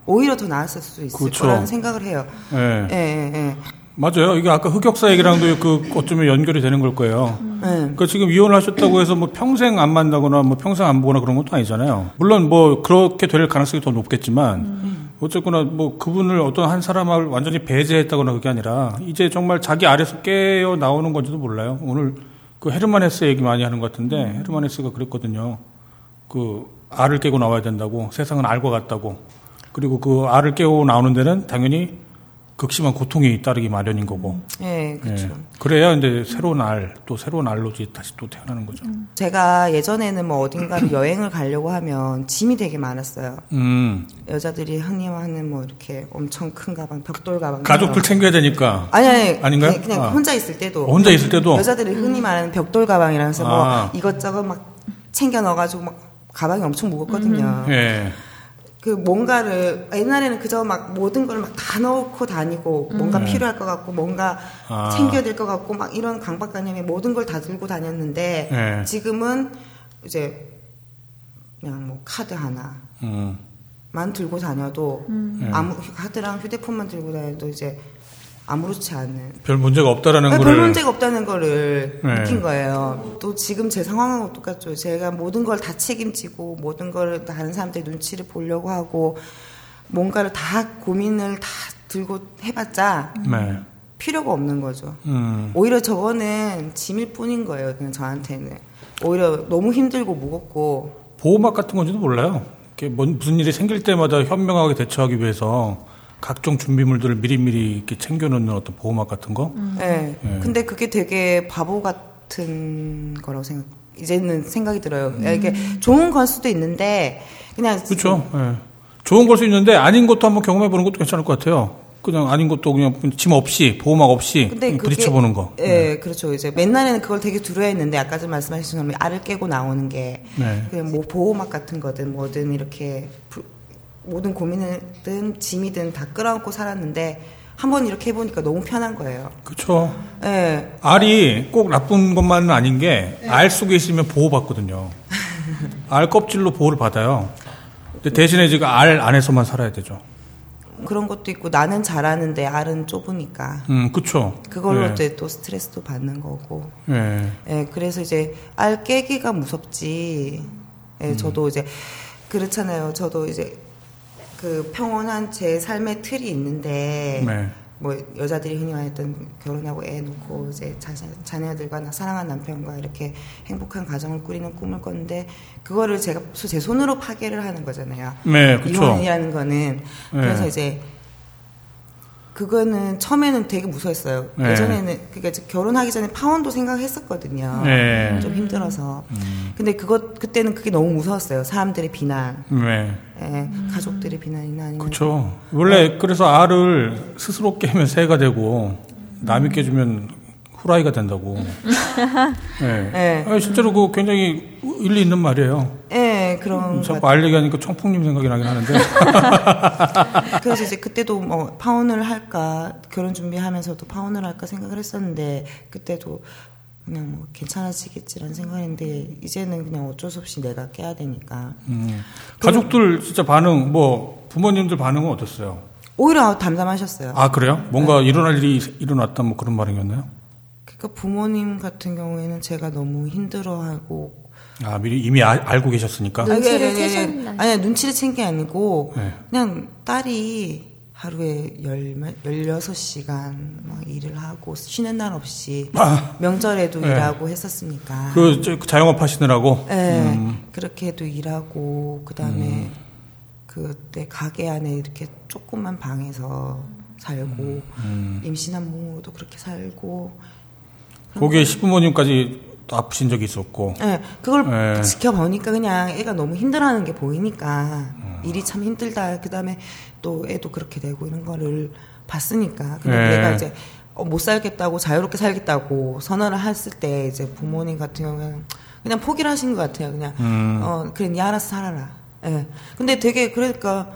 [SPEAKER 4] 오히려 더 나았을 수도 있을
[SPEAKER 3] 그렇죠.
[SPEAKER 4] 거라는 생각을 해요.
[SPEAKER 3] 예.
[SPEAKER 4] 예, 예, 예.
[SPEAKER 3] 맞아요. 이게 아까 흑역사 얘기랑도 그 어쩌면 연결이 되는 걸 거예요.
[SPEAKER 4] 예.
[SPEAKER 3] 그러니까 지금 이혼을 하셨다고 해서 뭐 평생 안 만나거나 뭐 평생 안 보거나 그런 것도 아니잖아요. 물론 뭐 그렇게 될 가능성이 더 높겠지만 어쨌거나 뭐 그분을 어떤 한 사람을 완전히 배제했다거나 그게 아니라 이제 정말 자기 아래서 깨어 나오는 건지도 몰라요. 오늘 그 헤르만 헤스 얘기 많이 하는 것 같은데 헤르만 헤스가 그랬거든요. 그 알을 깨고 나와야 된다고 세상은 알과 같다고 그리고 그 알을 깨고 나오는 데는 당연히 극심한 고통이 따르기 마련인 거고
[SPEAKER 4] 예, 그렇죠.
[SPEAKER 3] 예. 그래야 이제 새로운 알, 또 새로운 알로 다시 또 태어나는 거죠.
[SPEAKER 4] 제가 예전에는 뭐 어딘가를 여행을 가려고 하면 짐이 되게 많았어요.
[SPEAKER 3] 음.
[SPEAKER 4] 여자들이 흔히 하는 뭐 이렇게 엄청 큰 가방, 벽돌 가방.
[SPEAKER 3] 가족들 챙겨야 되니까.
[SPEAKER 4] 아니 아니
[SPEAKER 3] 아닌가요?
[SPEAKER 4] 그냥, 그냥
[SPEAKER 3] 아.
[SPEAKER 4] 혼자 있을 때도
[SPEAKER 3] 혼자 있을 때도?
[SPEAKER 4] 여자들이 흔히 말하는 벽돌 가방이라서
[SPEAKER 3] 아.
[SPEAKER 4] 뭐 이것저것 막 챙겨 넣어가지고 막 가방이 엄청 무겁거든요.
[SPEAKER 3] 예.
[SPEAKER 4] 그 뭔가를 옛날에는 그저 막 모든 걸 막 다 넣고 다니고 뭔가 필요할 것 같고 뭔가
[SPEAKER 3] 음. 아.
[SPEAKER 4] 챙겨야 될 것 같고 막 이런 강박관념에 모든 걸 다 들고 다녔는데
[SPEAKER 3] 네.
[SPEAKER 4] 지금은 이제 그냥 뭐 카드 하나
[SPEAKER 3] 음.
[SPEAKER 4] 만 들고 다녀도 아무 카드랑 휴대폰만 들고 다녀도 이제 아무렇지 않은
[SPEAKER 3] 별 문제가 없다라는
[SPEAKER 4] 아니,
[SPEAKER 3] 거를.
[SPEAKER 4] 별 문제가 없다는 거를
[SPEAKER 3] 네.
[SPEAKER 4] 느낀 거예요. 또 지금 제 상황하고 똑같죠. 제가 모든 걸 다 책임지고 모든 걸 다른 사람들의 눈치를 보려고 하고 뭔가를 다 고민을 다 들고 해봤자
[SPEAKER 3] 네.
[SPEAKER 4] 필요가 없는 거죠.
[SPEAKER 3] 음.
[SPEAKER 4] 오히려 저거는 짐일 뿐인 거예요. 그냥 저한테는 오히려 너무 힘들고 무겁고
[SPEAKER 3] 보호막 같은 건지도 몰라요. 무슨 일이 생길 때마다 현명하게 대처하기 위해서 각종 준비물들을 미리미리 이렇게 챙겨놓는 어떤 보호막 같은 거.
[SPEAKER 4] 예.
[SPEAKER 3] 네.
[SPEAKER 4] 근데 그게 되게 바보 같은 거라고 생각, 이제는 생각이 들어요. 이게 좋은 걸 수도 있는데, 그냥.
[SPEAKER 3] 그렇죠. 예. 좋은 걸 수 있는데 아닌 것도 한번 경험해 보는 것도 괜찮을 것 같아요. 그냥 아닌 것도 그냥 짐 없이 보호막 없이 부딪혀 보는 거.
[SPEAKER 4] 예, 그렇죠. 이제 맨날에는 그걸 되게 두려워했는데, 아까 좀 말씀하신 것처럼 알을 깨고 나오는 게,
[SPEAKER 3] 네.
[SPEAKER 4] 그냥 뭐 보호막 같은 거든 뭐든 이렇게, 부- 모든 고민이든 짐이든 다 끌어안고 살았는데, 한번 이렇게 해보니까 너무 편한 거예요.
[SPEAKER 3] 그렇죠.
[SPEAKER 4] 예.
[SPEAKER 3] 알이 꼭 나쁜 것만은 아닌 게 알 속에 있으면 보호받거든요. 알 껍질로 보호를 받아요. 근데 대신에 지금 알 안에서만 살아야 되죠.
[SPEAKER 4] 그런 것도 있고, 나는 잘하는데 알은 좁으니까.
[SPEAKER 3] 음, 그쵸.
[SPEAKER 4] 그걸로
[SPEAKER 3] 예.
[SPEAKER 4] 이제 또 스트레스도 받는 거고.
[SPEAKER 3] 예.
[SPEAKER 4] 예, 그래서 이제 알 깨기가 무섭지. 예,
[SPEAKER 3] 음.
[SPEAKER 4] 저도 이제 그렇잖아요. 저도 이제 그 평온한 제 삶의 틀이 있는데
[SPEAKER 3] 네.
[SPEAKER 4] 뭐 여자들이 흔히 말했던 결혼하고 애 놓고 이제 자, 자녀들과 나 사랑하는 남편과 이렇게 행복한 가정을 꾸리는 꿈을 꿨는데 그거를 제가 제 손으로 파괴를 하는 거잖아요.
[SPEAKER 3] 네, 그쵸.
[SPEAKER 4] 이혼이라는 거는 그래서
[SPEAKER 3] 네.
[SPEAKER 4] 이제 그거는 처음에는 되게 무서웠어요.
[SPEAKER 3] 네.
[SPEAKER 4] 예전에는 그러니까 결혼하기 전에 파혼도 생각했었거든요.
[SPEAKER 3] 네. 음.
[SPEAKER 4] 좀 힘들어서. 근데 그것 그때는 그게 너무 무서웠어요. 사람들의 비난,
[SPEAKER 3] 네.
[SPEAKER 4] 예, 가족들의 비난이나 아니면
[SPEAKER 3] 그쵸. 원래 그래서 알을 스스로 깨면 새가 되고 남이 깨주면 후라이가 된다고. 예. [LAUGHS]
[SPEAKER 4] 네.
[SPEAKER 3] 아니, 실제로 그 굉장히 일리 있는 말이에요.
[SPEAKER 4] 예, 그런 것
[SPEAKER 3] 자꾸 알 얘기하니까 청풍님 생각이 나긴 하는데. [LAUGHS]
[SPEAKER 4] 그래서 이제 그때도 뭐 파혼을 할까 결혼 준비하면서도 파혼을 할까 생각을 했었는데 그때도 그냥 뭐 괜찮아지겠지라는 생각했는데 이제는 그냥 어쩔 수 없이 내가 깨야 되니까
[SPEAKER 3] 음. 가족들 진짜 반응, 뭐, 부모님들 반응은 어땠어요?
[SPEAKER 4] 오히려 담담하셨어요.
[SPEAKER 3] 아, 그래요? 뭔가 일어날 일이 일어났다 뭐 그런 반응이었나요?
[SPEAKER 4] 그러니까 부모님 같은 경우에는 제가 너무 힘들어하고
[SPEAKER 3] 아, 미리 이미 아- 알고 계셨으니까?
[SPEAKER 2] 눈치를
[SPEAKER 4] 아니, 아니, 아니,
[SPEAKER 2] 채셨나요?
[SPEAKER 4] 아니 눈치를 챈 게 아니고
[SPEAKER 3] 네.
[SPEAKER 4] 그냥 딸이 하루에 열, 16시간 막 일을 하고 쉬는 날 없이 명절에도
[SPEAKER 3] 네.
[SPEAKER 4] 일하고 했었으니까
[SPEAKER 3] 그, 저, 그 자영업 하시느라고?
[SPEAKER 4] 네,
[SPEAKER 3] 음.
[SPEAKER 4] 그렇게도 일하고 그다음에 그때 가게 안에 이렇게 조그만 방에서 살고
[SPEAKER 3] 음.
[SPEAKER 4] 임신한 몸으로도 그렇게 살고
[SPEAKER 3] 거기에 시부모님까지 또 아프신 적이 있었고.
[SPEAKER 4] 네, 그걸
[SPEAKER 3] 네.
[SPEAKER 4] 지켜보니까 그냥 애가 너무 힘들어하는 게 보이니까 일이 참 힘들다. 그 다음에 또 애도 그렇게 되고 이런 거를 봤으니까 근데
[SPEAKER 3] 네.
[SPEAKER 4] 내가 이제 어, 못 살겠다고 자유롭게 살겠다고 선언을 했을 때 이제 부모님 같은 경우에는 그냥 포기를 하신 것 같아요. 그냥
[SPEAKER 3] 음.
[SPEAKER 4] 어 그래 니 알아서 살아라. 예. 근데 되게 그러니까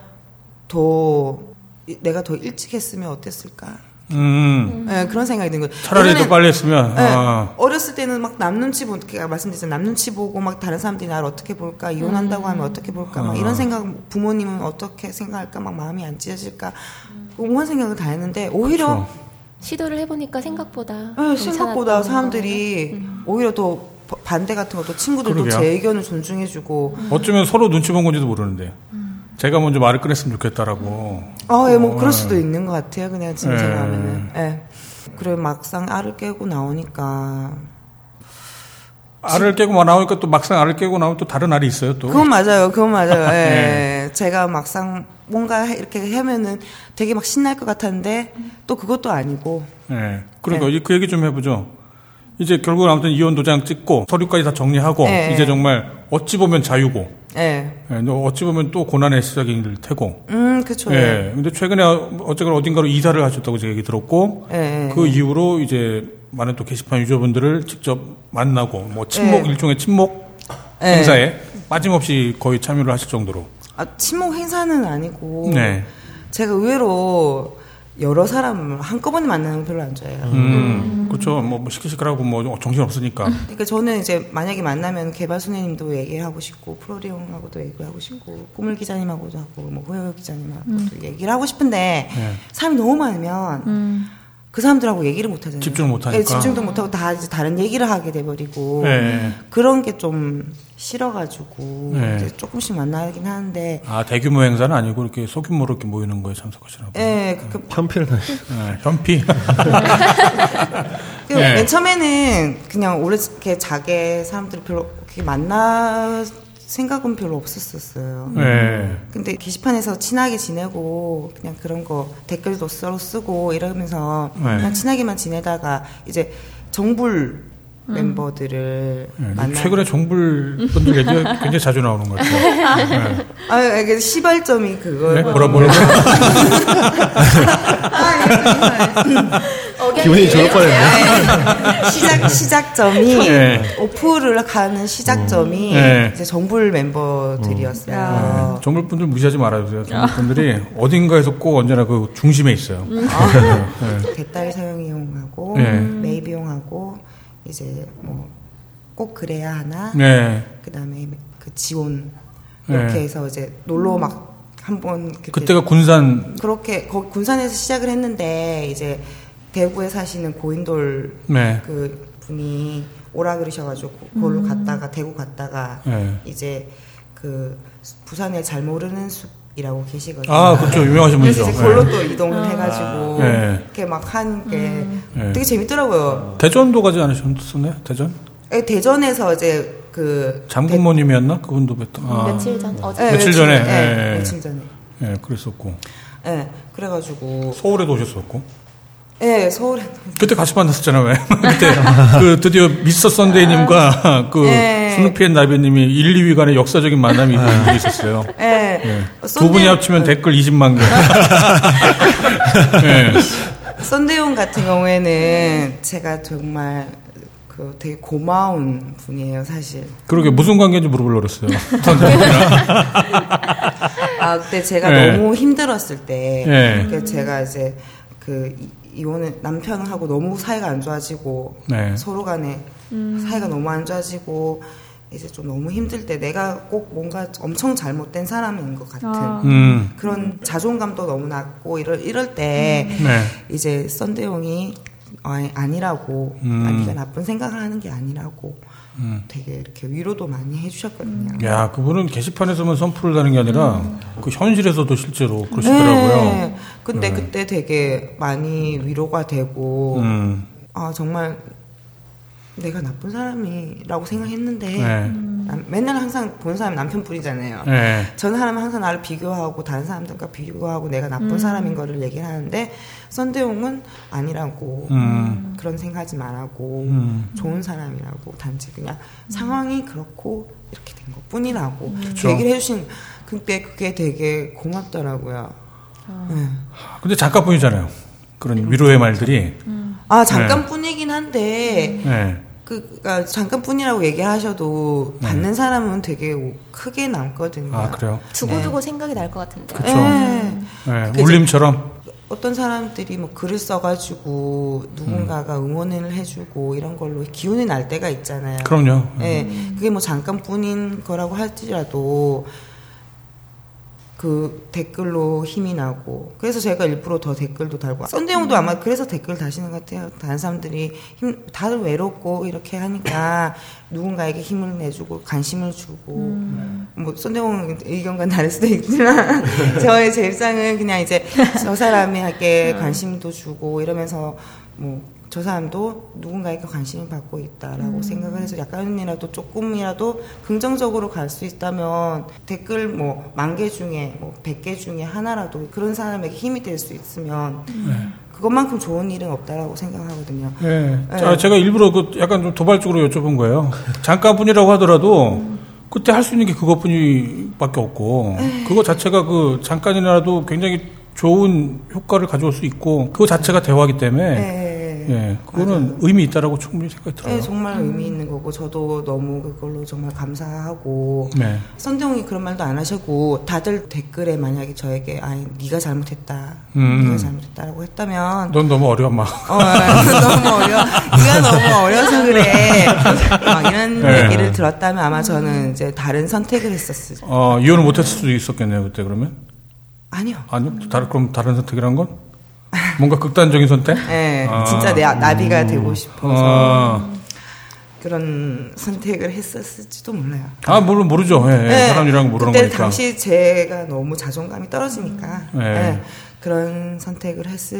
[SPEAKER 4] 더 이- 내가 더 일찍 했으면 어땠을까?
[SPEAKER 3] 음.
[SPEAKER 4] 예, 그런 생각이 드는 거예요.
[SPEAKER 3] 차라리 더 빨리 했으면.
[SPEAKER 4] 네,
[SPEAKER 3] 아.
[SPEAKER 4] 어렸을 때는 막 남 눈치 보고, 제가 말씀드렸잖아요. 남 눈치 보고 막 다른 사람들이 나를 어떻게 볼까, 이혼한다고 하면 어떻게 볼까, 막 이런 생각, 부모님은 어떻게 생각할까, 막 마음이 안 찢어질까, 온갖 생각을 다 했는데, 오히려,
[SPEAKER 3] 그렇죠.
[SPEAKER 2] 시도를 해보니까 생각보다
[SPEAKER 4] 네, 생각보다 사람들이 오히려 더 바- 반대 같은 것도 친구들도
[SPEAKER 3] 그러게요.
[SPEAKER 4] 제 의견을 존중해주고,
[SPEAKER 3] 어쩌면 서로 눈치 본 건지도 모르는데. 제가 먼저 말을 꺼냈으면 좋겠다라고.
[SPEAKER 4] 아, 예, 뭐,
[SPEAKER 3] 어,
[SPEAKER 4] 그럴 수도 있는 것 같아요. 그냥 지금
[SPEAKER 3] 예.
[SPEAKER 4] 생각하면은. 예. 그래, 막상 알을 깨고 나오니까,
[SPEAKER 3] 알을 깨고 나오니까 또 막상 알을 깨고 나오면 또 다른 알이 있어요, 또.
[SPEAKER 4] 그건 맞아요. 그건 맞아요. [LAUGHS] 예.
[SPEAKER 3] 네.
[SPEAKER 4] 제가 막상 뭔가 이렇게 하면은 되게 막 신날 것 같았는데 또 그것도 아니고.
[SPEAKER 3] 예. 그러니까
[SPEAKER 4] 네.
[SPEAKER 3] 이제 그 얘기 좀 해보죠. 이제 결국 아무튼 이혼 도장 찍고 서류까지 다 정리하고
[SPEAKER 4] 네.
[SPEAKER 3] 이제 정말 어찌 보면 자유고
[SPEAKER 4] 예.
[SPEAKER 3] 예, 너 어찌 보면 또 고난의 시작일 테고.
[SPEAKER 4] 음, 그쵸.
[SPEAKER 3] 예. 근데 최근에 어쨌거나 어딘가로 이사를 하셨다고 제가 얘기 들었고
[SPEAKER 4] 예. 예.
[SPEAKER 3] 그 이후로 이제 많은 또 게시판 유저분들을 직접 만나고 뭐 친목
[SPEAKER 4] 네.
[SPEAKER 3] 일종의
[SPEAKER 4] 예.
[SPEAKER 3] 행사에 빠짐없이 거의 참여를 하실 정도로.
[SPEAKER 4] 아, 친목 행사는 아니고.
[SPEAKER 3] 네.
[SPEAKER 4] 제가 의외로 여러 사람을 한꺼번에 만나는 걸 별로 안 좋아해요.
[SPEAKER 3] 음, 그렇죠. 뭐, 뭐 시끌시끌하고 뭐 정신 없으니까.
[SPEAKER 4] 그러니까 저는 이제 만약에 만나면 개발순애님도 얘기하고 싶고 프로리용하고도 얘기하고 싶고 꾸물 기자님하고도 하고 뭐 호요 기자님하고도 얘기를 하고 싶은데
[SPEAKER 3] 네.
[SPEAKER 4] 사람이 너무 많으면 그 사람들하고 얘기를 못 하잖아요.
[SPEAKER 3] 집중을 못 하니까.
[SPEAKER 4] 네, 집중도 못 하고 다 이제 다른 얘기를 하게 돼 버리고
[SPEAKER 3] 네.
[SPEAKER 4] 그런 게 좀 싫어가지고
[SPEAKER 3] 네.
[SPEAKER 4] 이제 조금씩 만나긴 하는데
[SPEAKER 3] 아 대규모 행사는 아니고 이렇게 소규모로 이렇게 모이는 거에 참석하시나 봐요.
[SPEAKER 4] 예, 그,
[SPEAKER 6] 편필 나
[SPEAKER 3] 네, 현피. [LAUGHS]
[SPEAKER 4] 그
[SPEAKER 3] 네.
[SPEAKER 4] 맨 처음에는 그냥 오래 이렇게 자게 사람들이 별로 그렇게 만나 생각은 별로 없었었어요.
[SPEAKER 3] 네.
[SPEAKER 4] 근데 게시판에서 친하게 지내고 그냥 그런 거 댓글도 서로 쓰고 이러면서
[SPEAKER 3] 네.
[SPEAKER 4] 그냥 친하게만 지내다가 이제 정불 멤버들을
[SPEAKER 3] 네,
[SPEAKER 4] 만나.
[SPEAKER 3] 최근에 정불 분들 얘기가 굉장히 자주 나오는 것 같아요. 네.
[SPEAKER 4] 아, 이게 시발점이 그거.
[SPEAKER 3] 네? 뭐라 뭐라. [LAUGHS]
[SPEAKER 6] 기분이 좋을 뻔했네.
[SPEAKER 4] 네. [LAUGHS] 시작 시작점이
[SPEAKER 3] 네.
[SPEAKER 4] 오프를 가는 시작점이
[SPEAKER 3] 네.
[SPEAKER 4] 이제 정불 멤버들이었어요.
[SPEAKER 3] 네. 정불 분들 무시하지 말아주세요. 정불 분들이 어딘가에서 꼭 언제나 그 중심에 있어요. [LAUGHS] 네.
[SPEAKER 4] 대딸 서영이 형하고
[SPEAKER 3] 네.
[SPEAKER 4] 메이비 형하고 이제 뭐 꼭 그래야 하나
[SPEAKER 3] 네.
[SPEAKER 4] 그다음에 그 지온 이렇게
[SPEAKER 3] 네.
[SPEAKER 4] 해서 이제 놀러 막 한번 그때
[SPEAKER 3] 그때가 군산
[SPEAKER 4] 그렇게 거기 군산에서 시작을 했는데 이제 대구에 사시는 고인돌
[SPEAKER 3] 네.
[SPEAKER 4] 그 분이 오라 그러셔가지고 그걸로 갔다가 대구 갔다가
[SPEAKER 3] 네.
[SPEAKER 4] 이제 그 부산에 잘 모르는 숲 이라고 계시거든요.
[SPEAKER 3] 아, 그렇죠. 유명하신
[SPEAKER 4] 그래서
[SPEAKER 3] 분이죠.
[SPEAKER 4] 이제 그걸로
[SPEAKER 3] 네.
[SPEAKER 4] 또 이동을 해가지고
[SPEAKER 3] 네.
[SPEAKER 4] 이렇게 막 한게
[SPEAKER 3] 네.
[SPEAKER 4] 되게 재밌더라고요.
[SPEAKER 3] 대전도 가지 않으셨었나요? 대전?
[SPEAKER 4] 예, 대전에서 이제 그
[SPEAKER 3] 장군모님이었나? 그분도 뵀던. 아.
[SPEAKER 2] 며칠 전 어제
[SPEAKER 4] 예,
[SPEAKER 3] 며칠 전에,
[SPEAKER 4] 예,
[SPEAKER 3] 예.
[SPEAKER 4] 며칠 전에.
[SPEAKER 3] 예, 그랬었고.
[SPEAKER 4] 예, 그래가지고
[SPEAKER 3] 서울에도 오셨었고.
[SPEAKER 4] 예, 서울에
[SPEAKER 3] 그때 같이 만났었잖아요, 왜? [LAUGHS] 그때, 그, 드디어 미스터 썬데이님과 그,
[SPEAKER 4] 네.
[SPEAKER 3] 스누피 앤 나비님이 1, 2위 간의 역사적인 만남이 있었어요.
[SPEAKER 4] 예,
[SPEAKER 3] 예.
[SPEAKER 4] 썬데이-
[SPEAKER 3] 두 분이 합치면 댓글 20만 개. 예. [LAUGHS]
[SPEAKER 4] 썬데이온 같은 경우에는 제가 정말 그 되게 고마운 분이에요, 사실.
[SPEAKER 3] 그러게, 무슨 관계인지 물어보려고 그랬어요. [LAUGHS]
[SPEAKER 4] 아, 그때 제가
[SPEAKER 3] 네.
[SPEAKER 4] 너무 힘들었을 때,
[SPEAKER 3] 네.
[SPEAKER 4] 그 제가 이제 그 이- 이혼을 남편하고 너무 사이가 안 좋아지고
[SPEAKER 3] 네.
[SPEAKER 4] 서로 간에 사이가 너무 안 좋아지고 이제 좀 너무 힘들 때 내가 꼭 뭔가 엄청 잘못된 사람인 것 같은
[SPEAKER 3] 음,
[SPEAKER 4] 그런 자존감도 너무 낮고 이럴 이럴 때
[SPEAKER 3] 네.
[SPEAKER 4] 이제 썬데용이 아, 아니라고
[SPEAKER 3] 음.
[SPEAKER 4] 아, 네가 나쁜 생각을 하는 게 아니라고
[SPEAKER 3] 음.
[SPEAKER 4] 되게 이렇게 위로도 많이 해주셨거든요.
[SPEAKER 3] 야, 그분은 게시판에서만 선풀을 다는 게 아니라, 그 현실에서도 실제로 그러시더라고요.
[SPEAKER 4] 네. 근데 그때 되게 많이 위로가 되고
[SPEAKER 3] 음,
[SPEAKER 4] 아 정말 내가 나쁜 사람이라고 생각했는데
[SPEAKER 3] 네.
[SPEAKER 4] 남- 맨날 항상 본 사람이 남편뿐이잖아요.
[SPEAKER 3] 네.
[SPEAKER 4] 저는 사람은 항상 나를 비교하고 다른 사람들과 비교하고 내가 나쁜 사람인 거를 얘기를 하는데 썬데용은 아니라고
[SPEAKER 3] 음.
[SPEAKER 4] 그런 생각하지 말라고
[SPEAKER 3] 음.
[SPEAKER 4] 좋은 사람이라고 단지 그냥 상황이 그렇고 이렇게 된 것뿐이라고
[SPEAKER 3] 그쵸.
[SPEAKER 4] 얘기를 해주신 그때 그게 되게 고맙더라고요. 네.
[SPEAKER 3] 근데 작가분이잖아요. 그런 위로의 말들이.
[SPEAKER 4] 아 잠깐뿐이긴 한데
[SPEAKER 3] 네.
[SPEAKER 4] 그니까 잠깐뿐이라고 얘기하셔도
[SPEAKER 3] 네.
[SPEAKER 4] 받는 사람은 되게 오- 크게 남거든요.
[SPEAKER 3] 아 그래요.
[SPEAKER 2] 두고두고 생각이 날 것 같은데.
[SPEAKER 3] 그쵸.
[SPEAKER 4] 네.
[SPEAKER 3] 네,
[SPEAKER 4] 그게
[SPEAKER 3] 울림처럼.
[SPEAKER 4] 어떤 사람들이 뭐 글을 써가지고 누군가가 응원을 해주고 이런 걸로 기운이 날 때가 있잖아요.
[SPEAKER 3] 그럼요.
[SPEAKER 4] 예, 그게 뭐 잠깐뿐인 거라고 할지라도 그 댓글로 힘이 나고. 그래서 제가 일부러 더 댓글도 달고. 썬데용도 아마 그래서 댓글 다시는 것 같아요. 다른 사람들이 힘 다들 외롭고 이렇게 하니까 누군가에게 힘을 내주고 관심을 주고. 뭐 썬데용 의견과 다를 수도 있지만 [LAUGHS] 저의 제 입장은 그냥 이제 저 사람에게 관심도 주고 이러면서 뭐 저 사람도 누군가에게 관심을 받고 있다라고 생각을 해서 약간이라도 조금이라도 긍정적으로 갈 수 있다면 댓글 뭐 만 개 중에 뭐 백 개 중에 하나라도 그런 사람에게 힘이 될 수 있으면 그것만큼 좋은 일은 없다라고 생각하거든요.
[SPEAKER 3] 네.
[SPEAKER 4] 네.
[SPEAKER 3] 자, 제가 일부러 그 약간 좀 도발적으로 여쭤본 거예요. 잠깐뿐이라고 하더라도 그때 할 수 있는 게 그것뿐이밖에 없고 그거 자체가 그 잠깐이라도 굉장히 좋은 효과를 가져올 수 있고 그거 자체가 대화기 때문에
[SPEAKER 4] 네.
[SPEAKER 3] 예, 그거는 의미 있다라고 충분히 생각이 들어요.
[SPEAKER 4] 네, 정말 의미 있는 거고 저도 너무 그걸로 정말 감사하고
[SPEAKER 3] 네.
[SPEAKER 4] 선대웅이 그런 말도 안 하셨고 다들 댓글에 만약에 저에게 아니 네가 잘못했다,
[SPEAKER 3] 음.
[SPEAKER 4] 네가 잘못했다라고 했다면
[SPEAKER 3] 넌 너무 어려워, 막.
[SPEAKER 4] 어, 너무 어려. 네가 너무 어려서 그래. 막 이런
[SPEAKER 3] 네.
[SPEAKER 4] 얘기를 들었다면 아마 저는 이제 다른 선택을 했었을.
[SPEAKER 3] 어, 이혼을 못했을 수도 있었겠네요, 그때 그러면?
[SPEAKER 4] 아니요.
[SPEAKER 3] 아니요? 다른, 그럼 다른 선택이란 건? 뭔가 극단적인 선택?
[SPEAKER 4] 네,
[SPEAKER 3] 아.
[SPEAKER 4] 진짜 내 나비가 되고 싶어서
[SPEAKER 3] 아,
[SPEAKER 4] 그런 선택을 했었을지도 몰라요.
[SPEAKER 3] 아, 물론 모르죠. 예, 예.
[SPEAKER 4] 네,
[SPEAKER 3] 사람이랑 모르는
[SPEAKER 4] 그때
[SPEAKER 3] 거니까.
[SPEAKER 4] 당시 제가 너무 자존감이 떨어지니까
[SPEAKER 3] 네.
[SPEAKER 4] 네, 그런 선택을 했을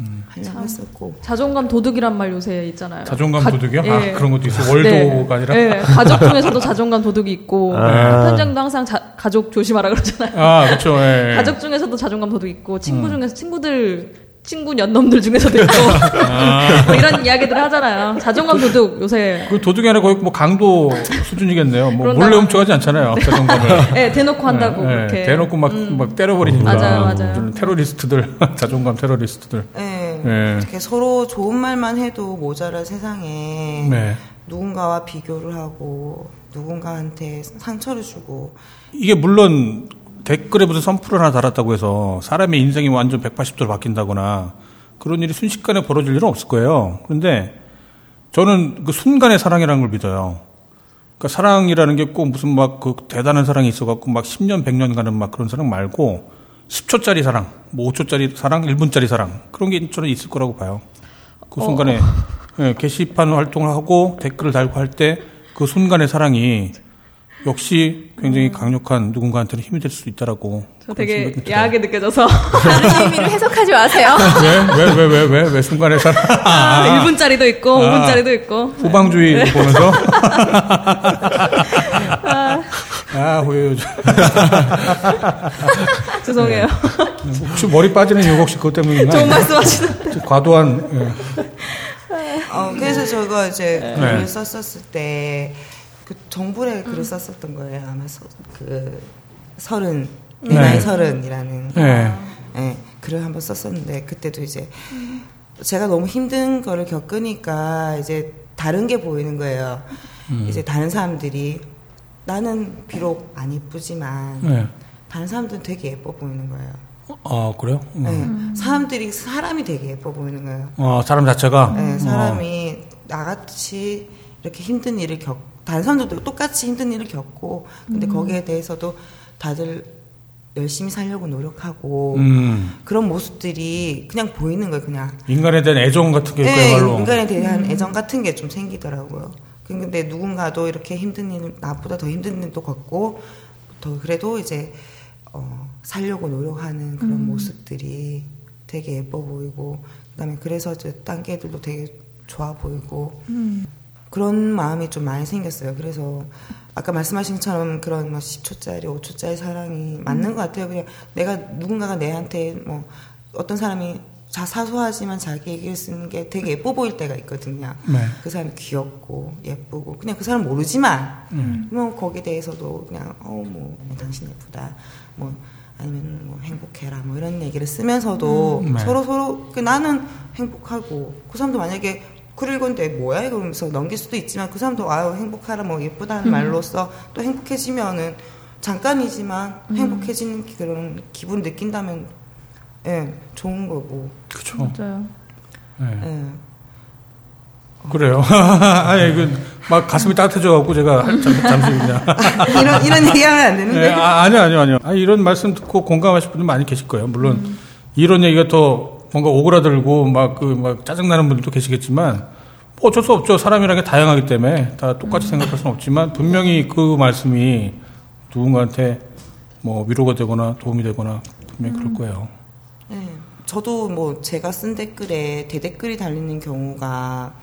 [SPEAKER 3] 음.
[SPEAKER 4] 하려고 했었고
[SPEAKER 6] 자존감 도둑이란 말 요새 있잖아요.
[SPEAKER 3] 자존감
[SPEAKER 6] 가-
[SPEAKER 3] 도둑이요?
[SPEAKER 6] 예.
[SPEAKER 3] 아, 그런 것도 있어요. 월도가 아니라?
[SPEAKER 6] 네, 가족 중에서도 자존감 도둑이 있고
[SPEAKER 5] 아.
[SPEAKER 6] 현장도 항상 자- 가족 조심하라 그러잖아요.
[SPEAKER 3] 아, 그렇죠. 예.
[SPEAKER 6] 가족 중에서도 자존감 도둑 있고 친구
[SPEAKER 3] 음.
[SPEAKER 6] 중에서 친구들 친구 연놈들 중에서도 있고 [LAUGHS]
[SPEAKER 3] 아.
[SPEAKER 6] 뭐 이런 이야기들 하잖아요. 자존감 도둑 요새
[SPEAKER 3] 그 도둑이 아니라 거의 뭐 강도 수준이겠네요. 뭐? 몰래 훔쳐가지 않잖아요. 자존감을. [LAUGHS]
[SPEAKER 6] 네, 대놓고 한다고. 그렇게 음.
[SPEAKER 3] 대놓고 막, 막 때려버리니까.
[SPEAKER 6] 맞아요, 맞아요.
[SPEAKER 3] 테러리스트들, [LAUGHS] 자존감 테러리스트들.
[SPEAKER 4] 네,
[SPEAKER 3] 예.
[SPEAKER 4] 이렇게 서로 좋은 말만 해도 모자랄 세상에
[SPEAKER 3] 네.
[SPEAKER 4] 누군가와 비교를 하고 누군가한테 상처를 주고
[SPEAKER 3] 이게 물론 댓글에 무슨 선풀을 하나 달았다고 해서 사람의 인생이 완전 180도로 바뀐다거나 그런 일이 순식간에 벌어질 일은 없을 거예요. 그런데 저는 그 순간의 사랑이라는 걸 믿어요. 그러니까 사랑이라는 게 꼭 무슨 막 그 대단한 사랑이 있어갖고 막 10년, 100년 가는 막 그런 사랑 말고 10초짜리 사랑, 뭐 5초짜리 사랑, 1분짜리 사랑 그런 게 저는 있을 거라고 봐요. 그 순간에 예, 게시판 활동을 하고 댓글을 달고 할 때 그 순간의 사랑이 역시 굉장히 강력한 누군가한테는 힘이 될수 있다라고.
[SPEAKER 6] 저 되게. 야하게 느껴져서 [LAUGHS]
[SPEAKER 2] 다른 의미를 해석하지 마세요.
[SPEAKER 3] 왜, 왜, 왜, 왜, 왜, 왜 순간의 사랑?
[SPEAKER 6] 아, 1분짜리도 있고
[SPEAKER 3] 아.
[SPEAKER 6] 5분짜리도 있고
[SPEAKER 3] 후방주의 보면서. [LAUGHS] 아, 후유. [LAUGHS]
[SPEAKER 6] 죄송해요.
[SPEAKER 3] 혹시 머리 빠지는 이유 혹시 그것 때문인가요?
[SPEAKER 6] 좋은 말씀하시는
[SPEAKER 3] 과도한, 예.
[SPEAKER 4] 어, 그래서 저거 이제
[SPEAKER 3] 네.
[SPEAKER 4] 글을 썼었을 때, 그 정부에 글을 썼었던 거예요. 아마 서, 그, 서른, 내
[SPEAKER 3] 네.
[SPEAKER 4] 나이 서른이라는.
[SPEAKER 3] 예.
[SPEAKER 4] 예, 글을 한번 썼었는데, 그때도 이제, 제가 너무 힘든 거를 겪으니까, 이제, 다른 게 보이는 거예요.
[SPEAKER 3] 음.
[SPEAKER 4] 이제 다른 사람들이, 나는 비록 안 이쁘지만,
[SPEAKER 3] 예.
[SPEAKER 4] 다른 사람들은 되게 예뻐 보이는 거예요.
[SPEAKER 3] 아, 그래요? 음.
[SPEAKER 4] 예, 사람들이, 사람이 되게 예뻐 보이는 거예요.
[SPEAKER 3] 어, 사람 자체가.
[SPEAKER 4] 네, 사람이 나같이 이렇게 힘든 일을 겪, 다른 사람들도 똑같이 힘든 일을 겪고, 근데 거기에 대해서도 다들 열심히 살려고 노력하고,
[SPEAKER 3] 음.
[SPEAKER 4] 그런 모습들이 그냥 보이는 거예요, 그냥.
[SPEAKER 3] 인간에 대한 애정 같은 게
[SPEAKER 4] 네,
[SPEAKER 3] 그야말로.
[SPEAKER 4] 인간에 대한 애정 같은 게 좀 생기더라고요. 근데 누군가도 이렇게 힘든 일, 나보다 더 힘든 일도 겪고, 더 그래도 이제, 어, 살려고 노력하는 그런 모습들이 되게 예뻐 보이고, 그 다음에 그래서 이제 딴 개들도 되게 좋아 보이고, 그런 마음이 좀 많이 생겼어요. 그래서 아까 말씀하신 것처럼 그런 뭐 10초짜리, 5초짜리 사랑이 맞는 것 같아요. 그냥 내가 누군가가 내한테 뭐 어떤 사람이 자 사소하지만 자기 얘기를 쓰는 게 되게 예뻐 보일 때가 있거든요.
[SPEAKER 3] 네.
[SPEAKER 4] 그 사람이 귀엽고 예쁘고 그냥 그 사람 모르지만 그러면 거기에 대해서도 그냥 어뭐 당신 예쁘다 뭐 아니면 뭐 행복해라 뭐 이런 얘기를 쓰면서도
[SPEAKER 3] 음, 네.
[SPEAKER 4] 서로 서로 그 나는 행복하고 그 사람도 만약에 글 읽었는데 뭐야 이러면서 넘길 수도 있지만 그 사람도 아유 행복하라 뭐 예쁘다는 말로써 또 행복해지면은 잠깐이지만 행복해지는 그런 기분 느낀다면 예 좋은 거고
[SPEAKER 3] 그렇죠.
[SPEAKER 6] 맞아요.
[SPEAKER 3] 네.
[SPEAKER 4] 예.
[SPEAKER 3] 그래요. [LAUGHS] 아니 그 막 가슴이 따뜻해져갖고 제가 할- 잠- 잠시 그냥. [LAUGHS]
[SPEAKER 4] 이런 이런 얘기하면 안 되는데
[SPEAKER 3] 네, 아, 아니요, 아니요, 아니요. 아, 이런 말씀 듣고 공감하실 분들 많이 계실 거예요. 물론 이런 얘기가 더 뭔가 오그라들고 막 그 막 짜증나는 분들도 계시겠지만 뭐 어쩔 수 없죠. 사람이라는 게 다양하기 때문에 다 똑같이 생각할 수는 없지만 분명히 그 말씀이 누군가한테 뭐 위로가 되거나 도움이 되거나 분명히 그럴 거예요.
[SPEAKER 4] 네. 저도 뭐 제가 쓴 댓글에 대댓글이 달리는 경우가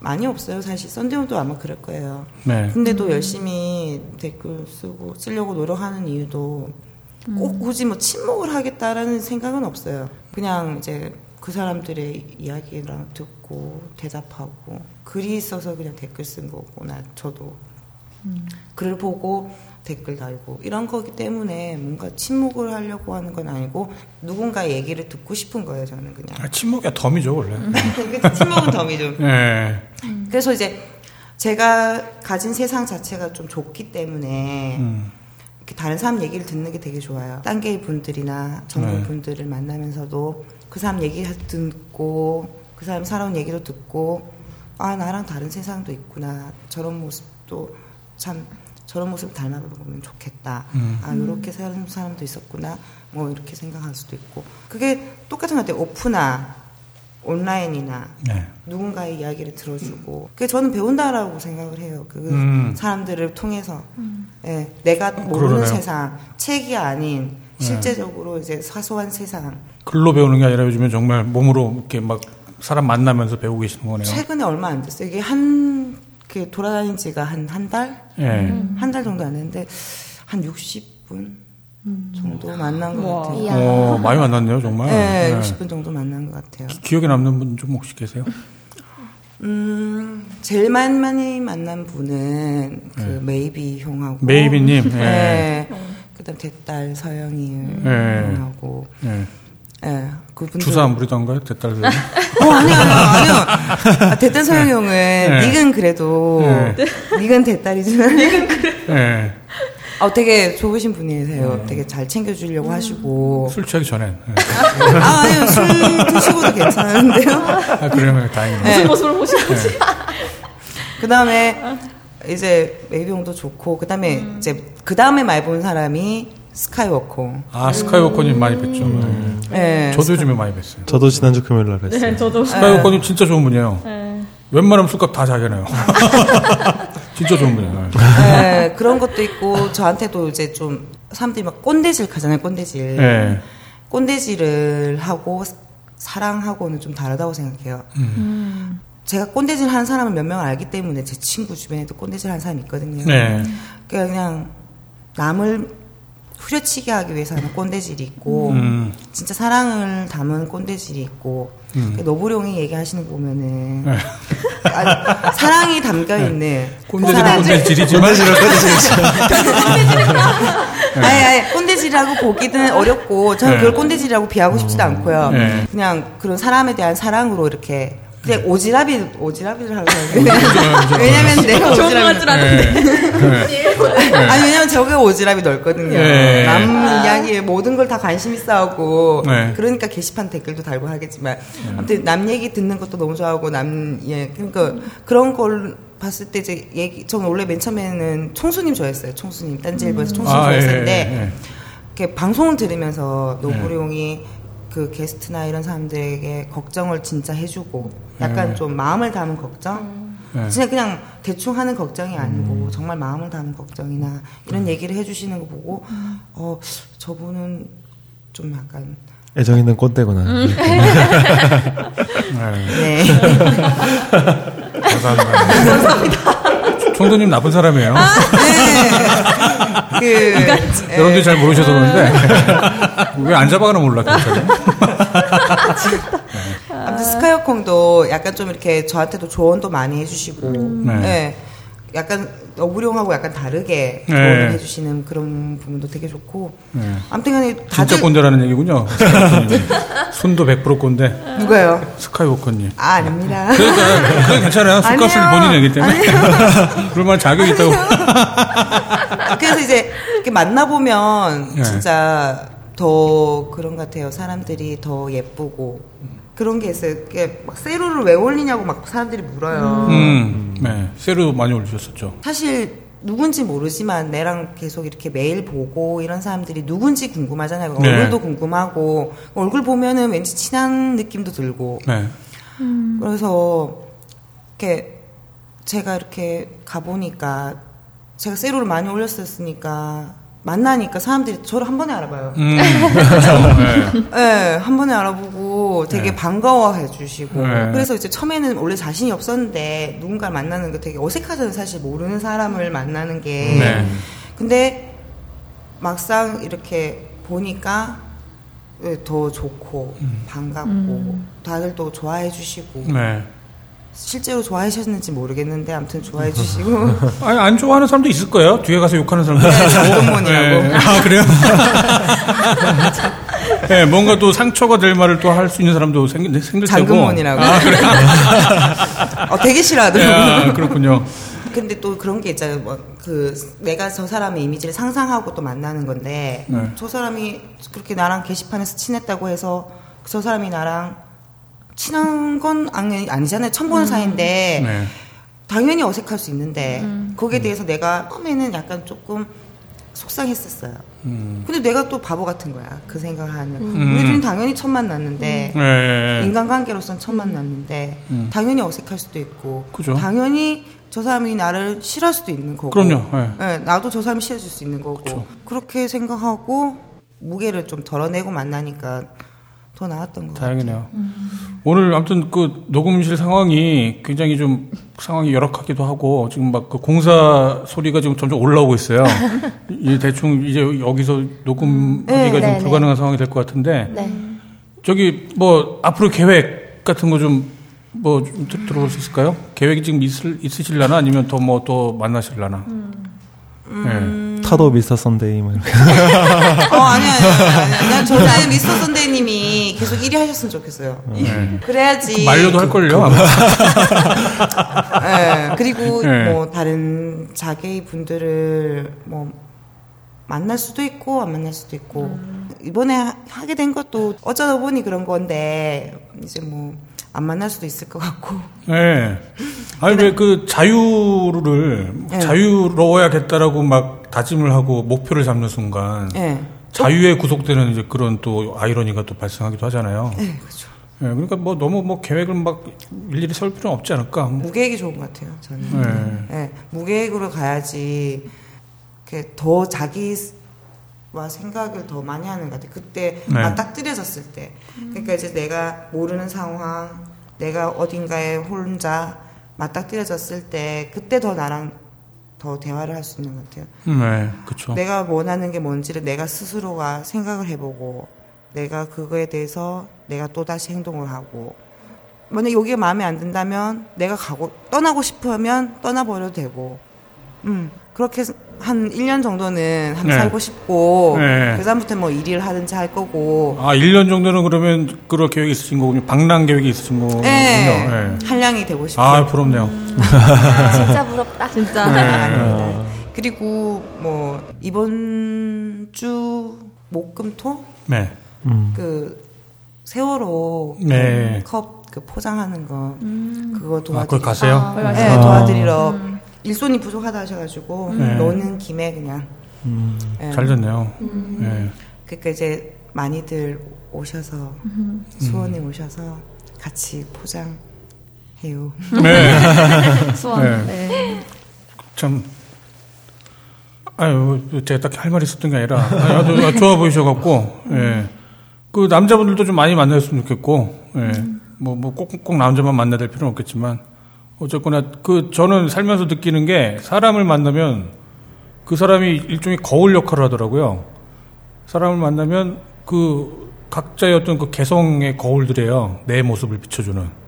[SPEAKER 4] 많이 없어요. 사실 썬데온도 아마 그럴 거예요.
[SPEAKER 3] 네.
[SPEAKER 4] 근데도 열심히 댓글 쓰고 쓰려고 노력하는 이유도 꼭 굳이 뭐 침묵을 하겠다라는 생각은 없어요. 그냥 이제 그 사람들의 이야기랑 듣고 대답하고 글이 있어서 그냥 댓글 쓴 거고 나 저도 글을 보고 댓글 달고 이런 거기 때문에 뭔가 침묵을 하려고 하는 건 아니고 누군가의 얘기를 듣고 싶은 거예요. 저는 그냥
[SPEAKER 3] 아, 침묵이 덤이죠, 원래.
[SPEAKER 4] 그 침묵은 덤이죠.
[SPEAKER 3] 네. [LAUGHS]
[SPEAKER 4] 그래서 이제 제가 가진 세상 자체가 좀 좁기 때문에
[SPEAKER 3] 음.
[SPEAKER 4] 다른 사람 얘기를 듣는 게 되게 좋아요. 딴게 분들이나 전문
[SPEAKER 3] 네.
[SPEAKER 4] 분들을 만나면서도 그 사람 얘기 듣고 그 사람 살아온 얘기도 듣고 아 나랑 다른 세상도 있구나 저런 모습도 참 저런 모습 닮아보면 좋겠다.
[SPEAKER 3] 음.
[SPEAKER 4] 아 이렇게 사는 사람도 있었구나. 뭐 이렇게 생각할 수도 있고 그게 똑같은 것 같아요. 오프나 온라인이나
[SPEAKER 3] 네.
[SPEAKER 4] 누군가의 이야기를 들어주고 그게 저는 배운다라고 생각을 해요. 그
[SPEAKER 3] 음.
[SPEAKER 4] 사람들을 통해서 예, 내가 모르는
[SPEAKER 3] 그러네요.
[SPEAKER 4] 세상 책이 아닌 실제적으로 이제 사소한 세상
[SPEAKER 3] 글로 배우는 게 아니라 요즘엔 정말 몸으로 이렇게 막 사람 만나면서 배우고 계시는 거네요.
[SPEAKER 4] 최근에 얼마 안 됐어요. 이게 한, 그 돌아다닌 지가 한, 한 달?
[SPEAKER 3] 예.
[SPEAKER 4] 한달 정도 안 됐는데, 한 60분 정도 만난 것
[SPEAKER 6] 우와.
[SPEAKER 4] 같아요.
[SPEAKER 2] 이야.
[SPEAKER 3] 어, 많이 만났네요, 정말.
[SPEAKER 4] 네,
[SPEAKER 3] 네.
[SPEAKER 4] 60분 정도 만난 것 같아요.
[SPEAKER 3] 기 억에 남는 분 좀 혹시 계세요?
[SPEAKER 4] 음, 제일 많이, 만난 분은 그 메이비 형하고.
[SPEAKER 3] 메이비님, 예.
[SPEAKER 4] 네. 그 다음 대딸 서영이
[SPEAKER 3] 네.
[SPEAKER 4] 형하고.
[SPEAKER 3] 예.
[SPEAKER 4] 예, 그분들.
[SPEAKER 3] 주사 안 부리던가요? 대딸들.
[SPEAKER 4] 어, 아니요, 아니요, 아니요. [LAUGHS] 아, 대딸 서영 형은,
[SPEAKER 3] 네.
[SPEAKER 4] 닉은 그래도,
[SPEAKER 3] 네.
[SPEAKER 4] 닉은 대딸이지만,
[SPEAKER 3] 예.
[SPEAKER 4] 어, 되게 좋으신 분이세요. 되게 잘 챙겨주려고 하시고.
[SPEAKER 3] 술 취하기 전엔. 예.
[SPEAKER 4] 아, 아니요, 술 드시고도 괜찮은데요.
[SPEAKER 3] 아, 그러면 다행이네요.
[SPEAKER 4] 네.
[SPEAKER 6] 무슨 모습을 보시는 거지?
[SPEAKER 4] 그 다음에, 이제, 메이비 형도 좋고, 그 다음에, 이제, 그 다음에 말 본 사람이 스카이워커.
[SPEAKER 3] 아, 스카이워커님 많이 뵀죠. 예.
[SPEAKER 4] 예.
[SPEAKER 3] 저도 요즘에 많이 뵀어요.
[SPEAKER 5] 저도 지난주 금요일 날 뵀어요.
[SPEAKER 6] 네, 저도.
[SPEAKER 3] 스카이워커님 진짜 좋은 분이에요.
[SPEAKER 6] 네.
[SPEAKER 3] 웬만하면 술값 다 자기네요. [LAUGHS] 진짜 좋은 분이에요.
[SPEAKER 4] 예, 그런 것도 있고, 저한테도 이제 좀, 사람들이 막 꼰대질 가잖아요, 꼰대질.
[SPEAKER 3] 예.
[SPEAKER 4] 꼰대질을 하고, 사랑하고는 좀 다르다고 생각해요. 제가 꼰대질 하는 사람을 몇 명을 알기 때문에 제 친구 주변에도 꼰대질 하는 사람이 있거든요.
[SPEAKER 3] 네.
[SPEAKER 4] 그러니까 그냥 남을 후려치게 하기 위해서 하는 꼰대질이 있고
[SPEAKER 3] 음.
[SPEAKER 4] 진짜 사랑을 담은 꼰대질이 있고 그 노부룡이 얘기하시는 거 보면은
[SPEAKER 3] 네. [LAUGHS]
[SPEAKER 4] 아, 사랑이 담겨 있는 그
[SPEAKER 3] 꼰대질은 꼰대질이지만.
[SPEAKER 4] 아니, 아니, 꼰대질이라고 보기는 어렵고, 저는
[SPEAKER 3] 네.
[SPEAKER 4] 그걸 꼰대질이라고 비하고 싶지도 않고요.
[SPEAKER 3] 네.
[SPEAKER 4] 그냥 그런 사람에 대한 사랑으로 이렇게, 그냥 오지랖이, 오지랖이를 하려고 하는데. 왜냐면 내가 오지랖이.
[SPEAKER 6] 줄 아는데.
[SPEAKER 4] 아니, 왜냐면 저게 오지랖이 넓거든요.
[SPEAKER 3] 네.
[SPEAKER 4] 남 이야기에 모든 걸 다 관심 있어 하고,
[SPEAKER 3] 네.
[SPEAKER 4] 그러니까 게시판 댓글도 달고 하겠지만, 아무튼 남 얘기 듣는 것도 너무 좋아하고, 남, 예, 그러니까 그런 걸 봤을 때 이제 얘기, 저는 원래 맨 처음에는 총수님 좋아했어요. 총수님. 딴지일보에서 총수님
[SPEAKER 3] 아, 예,
[SPEAKER 4] 좋아했었는데,
[SPEAKER 3] 예, 예.
[SPEAKER 4] 이렇게 방송을 들으면서 노부룡이 그 게스트나 이런 사람들에게 걱정을 진짜 해주고 약간
[SPEAKER 3] 네.
[SPEAKER 4] 좀 마음을 담은 걱정
[SPEAKER 3] 네.
[SPEAKER 4] 진짜 그냥 대충 하는 걱정이 아니고 정말 마음을 담은 걱정이나 이런 얘기를 해주시는 거 보고 어 저분은 좀 약간
[SPEAKER 5] 애정 있는 꼰대구나. [LAUGHS]
[SPEAKER 3] 네.
[SPEAKER 4] 네
[SPEAKER 3] 감사합니다. [LAUGHS] 총도님 나쁜 사람이에요. [LAUGHS]
[SPEAKER 4] 그, 네.
[SPEAKER 3] 여러분들이 잘 모르셔서 그런데 [LAUGHS] 왜 안 잡아가나 몰라. [LAUGHS]
[SPEAKER 4] 아무튼 스카이어콩도 약간 좀 이렇게 저한테도 조언도 많이 해주시고,
[SPEAKER 3] 네.
[SPEAKER 4] 네. 약간 너구룡하고 약간 다르게
[SPEAKER 3] 네.
[SPEAKER 4] 조언을 해주시는 그런 부분도 되게 좋고
[SPEAKER 3] 네.
[SPEAKER 4] 아무튼간에
[SPEAKER 3] 진짜
[SPEAKER 4] 다들
[SPEAKER 3] 꼰대라는 얘기군요. [LAUGHS] 손도 100% 꼰대.
[SPEAKER 4] 누가요?
[SPEAKER 3] 스카이워커님.
[SPEAKER 4] 아 아닙니다.
[SPEAKER 3] 그러니까 그건 괜찮아요. 술값은
[SPEAKER 4] 아니에요.
[SPEAKER 3] 본인 얘기 때문에. [LAUGHS] 그럴만 자격이 있다고.
[SPEAKER 4] 그래서 이제 이렇게 만나보면
[SPEAKER 3] 네.
[SPEAKER 4] 진짜 더 그런 것 같아요. 사람들이 더 예쁘고 그런 게 있어요. 이렇게 막 세로를 왜 올리냐고 막 사람들이 물어요.
[SPEAKER 3] 음, 네. 세로 많이 올리셨었죠.
[SPEAKER 4] 사실 누군지 모르지만 내랑 계속 이렇게 매일 보고 이런 사람들이 누군지 궁금하잖아요.
[SPEAKER 3] 네.
[SPEAKER 4] 얼굴도 궁금하고 얼굴 보면은 왠지 친한 느낌도 들고
[SPEAKER 3] 네.
[SPEAKER 4] 그래서 이렇게 제가 이렇게 가보니까 제가 세로를 많이 올렸었으니까 만나니까 사람들이 저를 한 번에 알아봐요.
[SPEAKER 3] 음. [LAUGHS] 네.
[SPEAKER 4] 네, 한 번에 알아보고 되게
[SPEAKER 3] 네.
[SPEAKER 4] 반가워해 주시고.
[SPEAKER 3] 네.
[SPEAKER 4] 그래서 이제 처음에는 원래 자신이 없었는데 누군가를 만나는 게 되게 어색하잖아요. 사실 모르는 사람을 만나는 게.
[SPEAKER 3] 네.
[SPEAKER 4] 근데 막상 이렇게 보니까 예, 더 좋고 반갑고 다들 또 좋아해 주시고
[SPEAKER 3] 네.
[SPEAKER 4] 실제로 좋아하셨는지 모르겠는데 아무튼 좋아해 주시고 [LAUGHS]
[SPEAKER 3] 아니, 안 좋아하는 사람도 있을 거예요. 뒤에 가서 욕하는 사람도 있고.
[SPEAKER 4] 장동건이라고.
[SPEAKER 3] 아, 그래요? [LAUGHS] 네, 뭔가 또 상처가 될 말을 또 할 수 있는 사람도 생, 생길 테고.
[SPEAKER 4] 장근몬이라고.
[SPEAKER 3] 아, 그래요? [LAUGHS]
[SPEAKER 4] 어, 되게 싫어하더라고요.
[SPEAKER 3] 아, 그렇군요.
[SPEAKER 4] 근데 또 그런 게 있잖아요. 뭐, 그, 내가 저 사람의 이미지를 상상하고 또 만나는 건데,
[SPEAKER 3] 네.
[SPEAKER 4] 저 사람이 그렇게 나랑 게시판에서 친했다고 해서, 저 사람이 나랑 친한 건 아니, 아니잖아요. 처음 보는 사이인데,
[SPEAKER 3] 네.
[SPEAKER 4] 당연히 어색할 수 있는데, 거기에 대해서 내가 처음에는 약간 조금 속상했었어요.
[SPEAKER 3] 음.
[SPEAKER 4] 근데 내가 또 바보 같은 거야. 그 생각을 하면.
[SPEAKER 3] 음.
[SPEAKER 4] 우리들은 당연히 처음 만났는데,
[SPEAKER 3] 네.
[SPEAKER 4] 인간관계로서는 처음 만났는데
[SPEAKER 3] 음.
[SPEAKER 4] 당연히 어색할 수도 있고
[SPEAKER 3] 그죠.
[SPEAKER 4] 당연히 저 사람이 나를 싫어할 수도 있는 거고
[SPEAKER 3] 그럼요. 네.
[SPEAKER 4] 예, 나도 저 사람이 싫어질 수 있는 거고 그렇게 생각하고 무게를 좀 덜어내고 만나니까 더 나았던 것 같아요.
[SPEAKER 3] 다행이네요. 오늘 아무튼 그 녹음실 상황이 굉장히 좀 상황이 열악하기도 하고 지금 막 그 공사 소리가 지금 점점 올라오고 있어요. [LAUGHS] 이 대충 이제 여기서 녹음하기가
[SPEAKER 2] 네,
[SPEAKER 3] 좀
[SPEAKER 2] 네, 네.
[SPEAKER 3] 불가능한 상황이 될 것 같은데
[SPEAKER 2] 네.
[SPEAKER 3] 저기 뭐 앞으로 계획 같은 거 좀뭐좀 들어볼 수 있을까요? 계획이 지금 있을 있으실라나 아니면 더 뭐 또 만나실라나? 네.
[SPEAKER 5] 타도 미스터 선데이 뭐 이렇게. [LAUGHS]
[SPEAKER 4] 어, 아니야, 아니야, 아니야. 아니야. 저는 미스터 선데이님이 계속 1위 하셨으면 좋겠어요.
[SPEAKER 3] 네.
[SPEAKER 4] 그래야지.
[SPEAKER 3] 말려도 할 걸요. 아마. [LAUGHS]
[SPEAKER 4] 예, 그리고
[SPEAKER 3] 네.
[SPEAKER 4] 뭐 다른 자개이 분들을 뭐 만날 수도 있고 안 만날 수도 있고 이번에 하- 하게 된 것도 어쩌다 보니 그런 건데 이제 뭐 안 만날 수도 있을 것 같고
[SPEAKER 3] 네. 아니 왜 그 자유를
[SPEAKER 4] 네.
[SPEAKER 3] 자유로워야겠다라고 막 다짐을 하고 목표를 잡는 순간
[SPEAKER 4] 예,
[SPEAKER 3] 자유에 구속되는 이제 그런 또 아이러니가 또 발생하기도 하잖아요.
[SPEAKER 4] 예, 그렇죠.
[SPEAKER 3] 예, 그러니까 뭐 너무 뭐 계획을 막 일일이 세울 필요는 없지 않을까. 뭐.
[SPEAKER 4] 무계획이 좋은 것 같아요. 저는
[SPEAKER 3] 예.
[SPEAKER 4] 예, 무계획으로 가야지 이렇게 더 자기와 생각을 더 많이 하는 것 같아요. 그때
[SPEAKER 3] 네.
[SPEAKER 4] 맞닥뜨려졌을 때. 그러니까 이제 내가 모르는 상황, 내가 어딘가에 혼자 맞닥뜨려졌을 때, 그때 더 나랑 더 대화를 할 수 있는 것 같아요.
[SPEAKER 3] 네, 그렇죠.
[SPEAKER 4] 내가 원하는 게 뭔지를 내가 스스로가 생각을 해보고, 내가 그거에 대해서 내가 또 다시 행동을 하고, 만약 여기가 마음에 안 든다면 내가 가고 떠나고 싶으면 떠나버려도 되고, 음 그렇게 한 1년 정도는 한
[SPEAKER 3] 네.
[SPEAKER 4] 살고 싶고,
[SPEAKER 3] 네.
[SPEAKER 4] 그 다음부터 뭐 일을 하든지 할 거고,
[SPEAKER 3] 아, 1년 정도는 그러면 그럴 계획이 있으신 거군요. 방랑 계획이 있으신 거군요.
[SPEAKER 4] 예,
[SPEAKER 3] 예.
[SPEAKER 4] 한량이 되고 싶고,
[SPEAKER 3] 아, 부럽네요.
[SPEAKER 2] 진짜 부럽다. [LAUGHS]
[SPEAKER 6] 진짜.
[SPEAKER 3] 네.
[SPEAKER 4] 아닙니다. 그리고 뭐 이번 주 목금토
[SPEAKER 3] 네.
[SPEAKER 5] 음.
[SPEAKER 4] 그 세월호
[SPEAKER 3] 네.
[SPEAKER 4] 컵 그 포장하는 거 그거
[SPEAKER 3] 아,
[SPEAKER 4] 도와드리
[SPEAKER 3] 거기 가세요?
[SPEAKER 2] 아,
[SPEAKER 4] 네,
[SPEAKER 5] 아.
[SPEAKER 4] 도와드리러 일손이 부족하다 하셔가지고
[SPEAKER 3] 네.
[SPEAKER 4] 노는 김에 그냥
[SPEAKER 5] 음.
[SPEAKER 4] 예.
[SPEAKER 3] 잘 됐네요. 예.
[SPEAKER 4] 그러니까 이제 많이들 오셔서 수원에 오셔서 같이 포장해요.
[SPEAKER 3] 네. [LAUGHS]
[SPEAKER 6] 수원.
[SPEAKER 3] 네.
[SPEAKER 6] 네.
[SPEAKER 3] 참, 아유, 제가 딱히 할 말이 있었던 게 아니라, 아주 아주 좋아 보이셔갖고, 예. 그 남자분들도 좀 많이 만났으면 좋겠고, 예. 뭐, 뭐, 꼭, 꼭 남자만 만나야 될 필요는 없겠지만, 어쨌거나, 그, 저는 살면서 느끼는 게, 사람을 만나면, 그 사람이 일종의 거울 역할을 하더라고요. 사람을 만나면, 그, 각자의 어떤 그 개성의 거울들이에요. 내 모습을 비춰주는.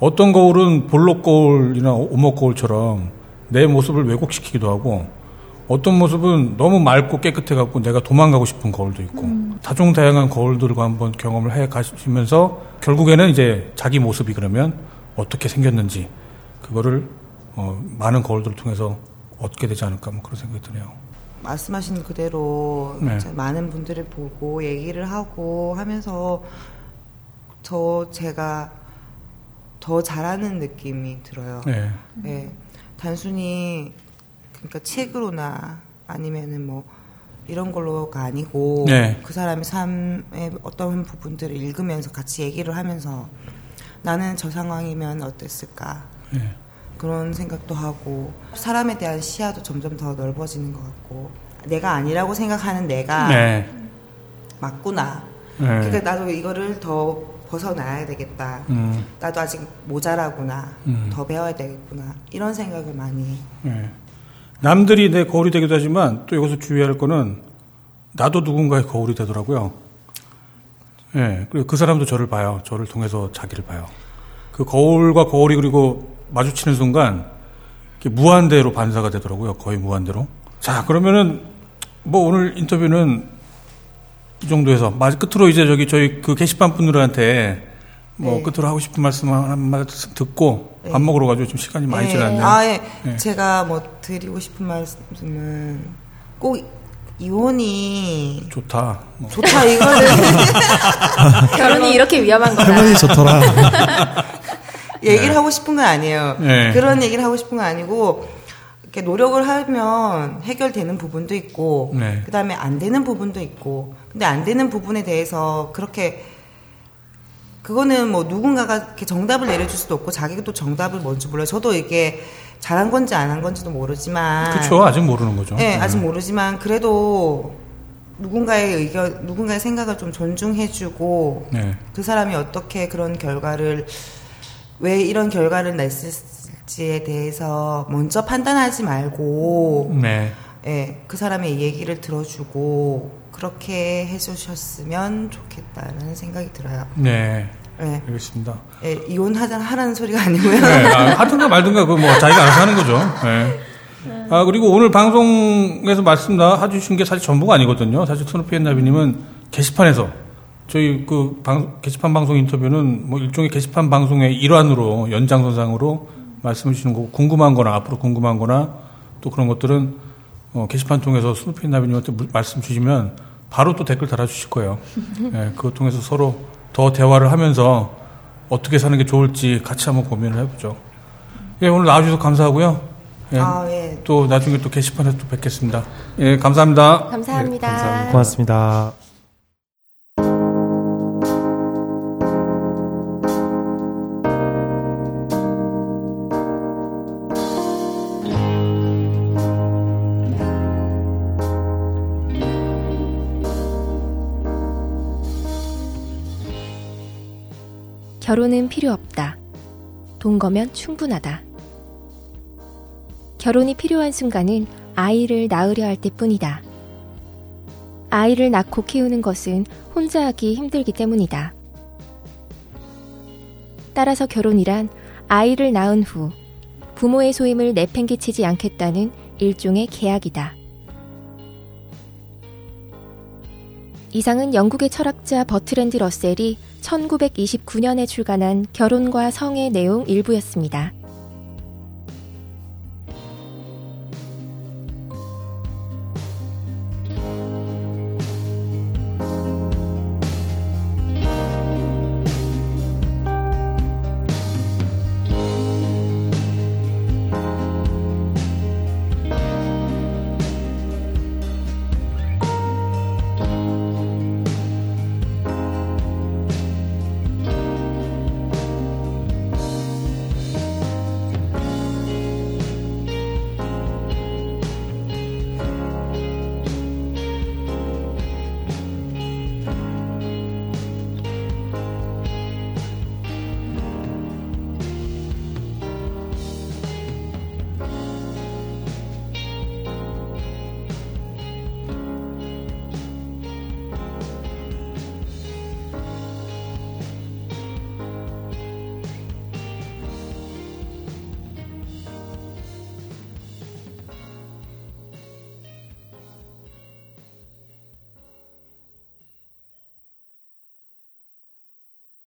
[SPEAKER 3] 어떤 거울은 볼록 거울이나 오목 거울처럼 내 모습을 왜곡시키기도 하고 어떤 모습은 너무 맑고 깨끗해 갖고 내가 도망가고 싶은 거울도 있고 다종다양한 거울들과 한번 경험을 해 가시면서 결국에는 이제 자기 모습이 그러면 어떻게 생겼는지 그거를 어, 많은 거울들을 통해서 얻게 되지 않을까 뭐 그런 생각이 드네요.
[SPEAKER 4] 말씀하신 그대로
[SPEAKER 3] 네.
[SPEAKER 4] 많은 분들을 보고 얘기를 하고 하면서 더 제가 더 잘하는 느낌이 들어요.
[SPEAKER 3] 네.
[SPEAKER 4] 예. 단순히 그러니까 책으로나 아니면은 뭐 이런 걸로가 아니고
[SPEAKER 3] 네.
[SPEAKER 4] 그 사람의 삶의 어떤 부분들을 읽으면서 같이 얘기를 하면서 나는 저 상황이면 어땠을까
[SPEAKER 3] 네.
[SPEAKER 4] 그런 생각도 하고 사람에 대한 시야도 점점 더 넓어지는 것 같고 내가 아니라고 생각하는 내가
[SPEAKER 3] 네.
[SPEAKER 4] 맞구나
[SPEAKER 3] 네.
[SPEAKER 4] 그러니까 나도 이거를 더 벗어나야 되겠다
[SPEAKER 3] 음,
[SPEAKER 4] 나도 아직 모자라구나
[SPEAKER 3] 음.
[SPEAKER 4] 더 배워야 되겠구나 이런 생각을 많이
[SPEAKER 3] 네. 남들이 내 거울이 되기도 하지만 또 여기서 주의할 거는 나도 누군가의 거울이 되더라고요. 예, 그리고 그 사람도 저를 봐요. 저를 통해서 자기를 봐요. 그 거울과 거울이 그리고 마주치는 순간 무한대로 반사가 되더라고요. 거의 무한대로. 자, 그러면은 뭐 오늘 인터뷰는 이 정도에서 마지 끝으로 이제 저기 저희 그 게시판 분들한테 뭐
[SPEAKER 4] 네.
[SPEAKER 3] 끝으로 하고 싶은 말씀 한 말씀 듣고
[SPEAKER 4] 네.
[SPEAKER 3] 밥 먹으러 가지고 지금 시간이 많이
[SPEAKER 4] 예,
[SPEAKER 3] 지났네요.
[SPEAKER 4] 아, 예.
[SPEAKER 3] 네.
[SPEAKER 4] 제가 뭐 드리고 싶은 말씀은 꼭 이혼이
[SPEAKER 3] 좋다. 뭐.
[SPEAKER 4] 좋다 이거는 [LAUGHS]
[SPEAKER 2] 결혼이 이렇게 위험한 거다.
[SPEAKER 7] 할머니 좋더라. [LAUGHS]
[SPEAKER 4] 얘기를 하고 싶은 건 아니에요.
[SPEAKER 3] 네.
[SPEAKER 4] 그런 얘기를 하고 싶은 건 아니고 이렇게 노력을 하면 해결되는 부분도 있고
[SPEAKER 3] 네.
[SPEAKER 4] 그다음에 안 되는 부분도 있고 근데 안 되는 부분에 대해서 그렇게 그거는 뭐 누군가가 이렇게 정답을 내려줄 수도 없고 자기가 또 정답을 뭔지 몰라요. 저도 이게 잘한 건지 안 한 건지도 모르지만
[SPEAKER 3] 그렇죠. 아직 모르는 거죠.
[SPEAKER 4] 네, 아직 모르지만 그래도 누군가의 의견, 누군가의 생각을 좀 존중해주고
[SPEAKER 3] 네.
[SPEAKER 4] 그 사람이 어떻게 그런 결과를 왜 이런 결과를 냈을지에 대해서 먼저 판단하지 말고
[SPEAKER 3] 네.
[SPEAKER 4] 예, 그 사람의 얘기를 들어주고 그렇게 해주셨으면 좋겠다는 생각이 들어요.
[SPEAKER 3] 네.
[SPEAKER 4] 예,
[SPEAKER 3] 알겠습니다.
[SPEAKER 4] 예, 이혼하자 하라는 소리가 아니고요.
[SPEAKER 3] 네. 아, 하든가 말든가 그 뭐 자기가 알아서 하는 거죠. 네. 아, 그리고 오늘 방송에서 말씀 다 해주신 게 사실 전부가 아니거든요. 사실 스누피 앤나비님은 게시판에서 저희 그 방, 게시판 방송 인터뷰는 뭐 일종의 게시판 방송의 일환으로 연장선상으로 말씀해 주시는 거고 궁금한 거나 앞으로 궁금한 거나 또 그런 것들은 어, 게시판 통해서 스누피 앤나비님한테 물- 말씀 주시면 바로 또 댓글 달아주실 거예요. [LAUGHS] 네, 그것 통해서 서로 더 대화를 하면서 어떻게 사는 게 좋을지 같이 한번 고민을 해보죠. 예, 오늘 나와주셔서 감사하고요. 예,
[SPEAKER 4] 아, 예.
[SPEAKER 3] 또 나중에 또 게시판에서 또 뵙겠습니다. 예, 감사합니다.
[SPEAKER 2] 감사합니다.
[SPEAKER 3] 예, 감사합니다.
[SPEAKER 7] 고맙습니다.
[SPEAKER 2] 결혼은 필요 없다. 돈 거면 충분하다. 결혼이 필요한 순간은 아이를 낳으려 할 때뿐이다. 아이를 낳고 키우는 것은 혼자 하기 힘들기 때문이다. 따라서 결혼이란 아이를 낳은 후 부모의 소임을 내팽개치지 않겠다는 일종의 계약이다. 이상은 영국의 철학자 버트랜드 러셀이 1929년에 출간한 결혼과 성의 내용 일부였습니다.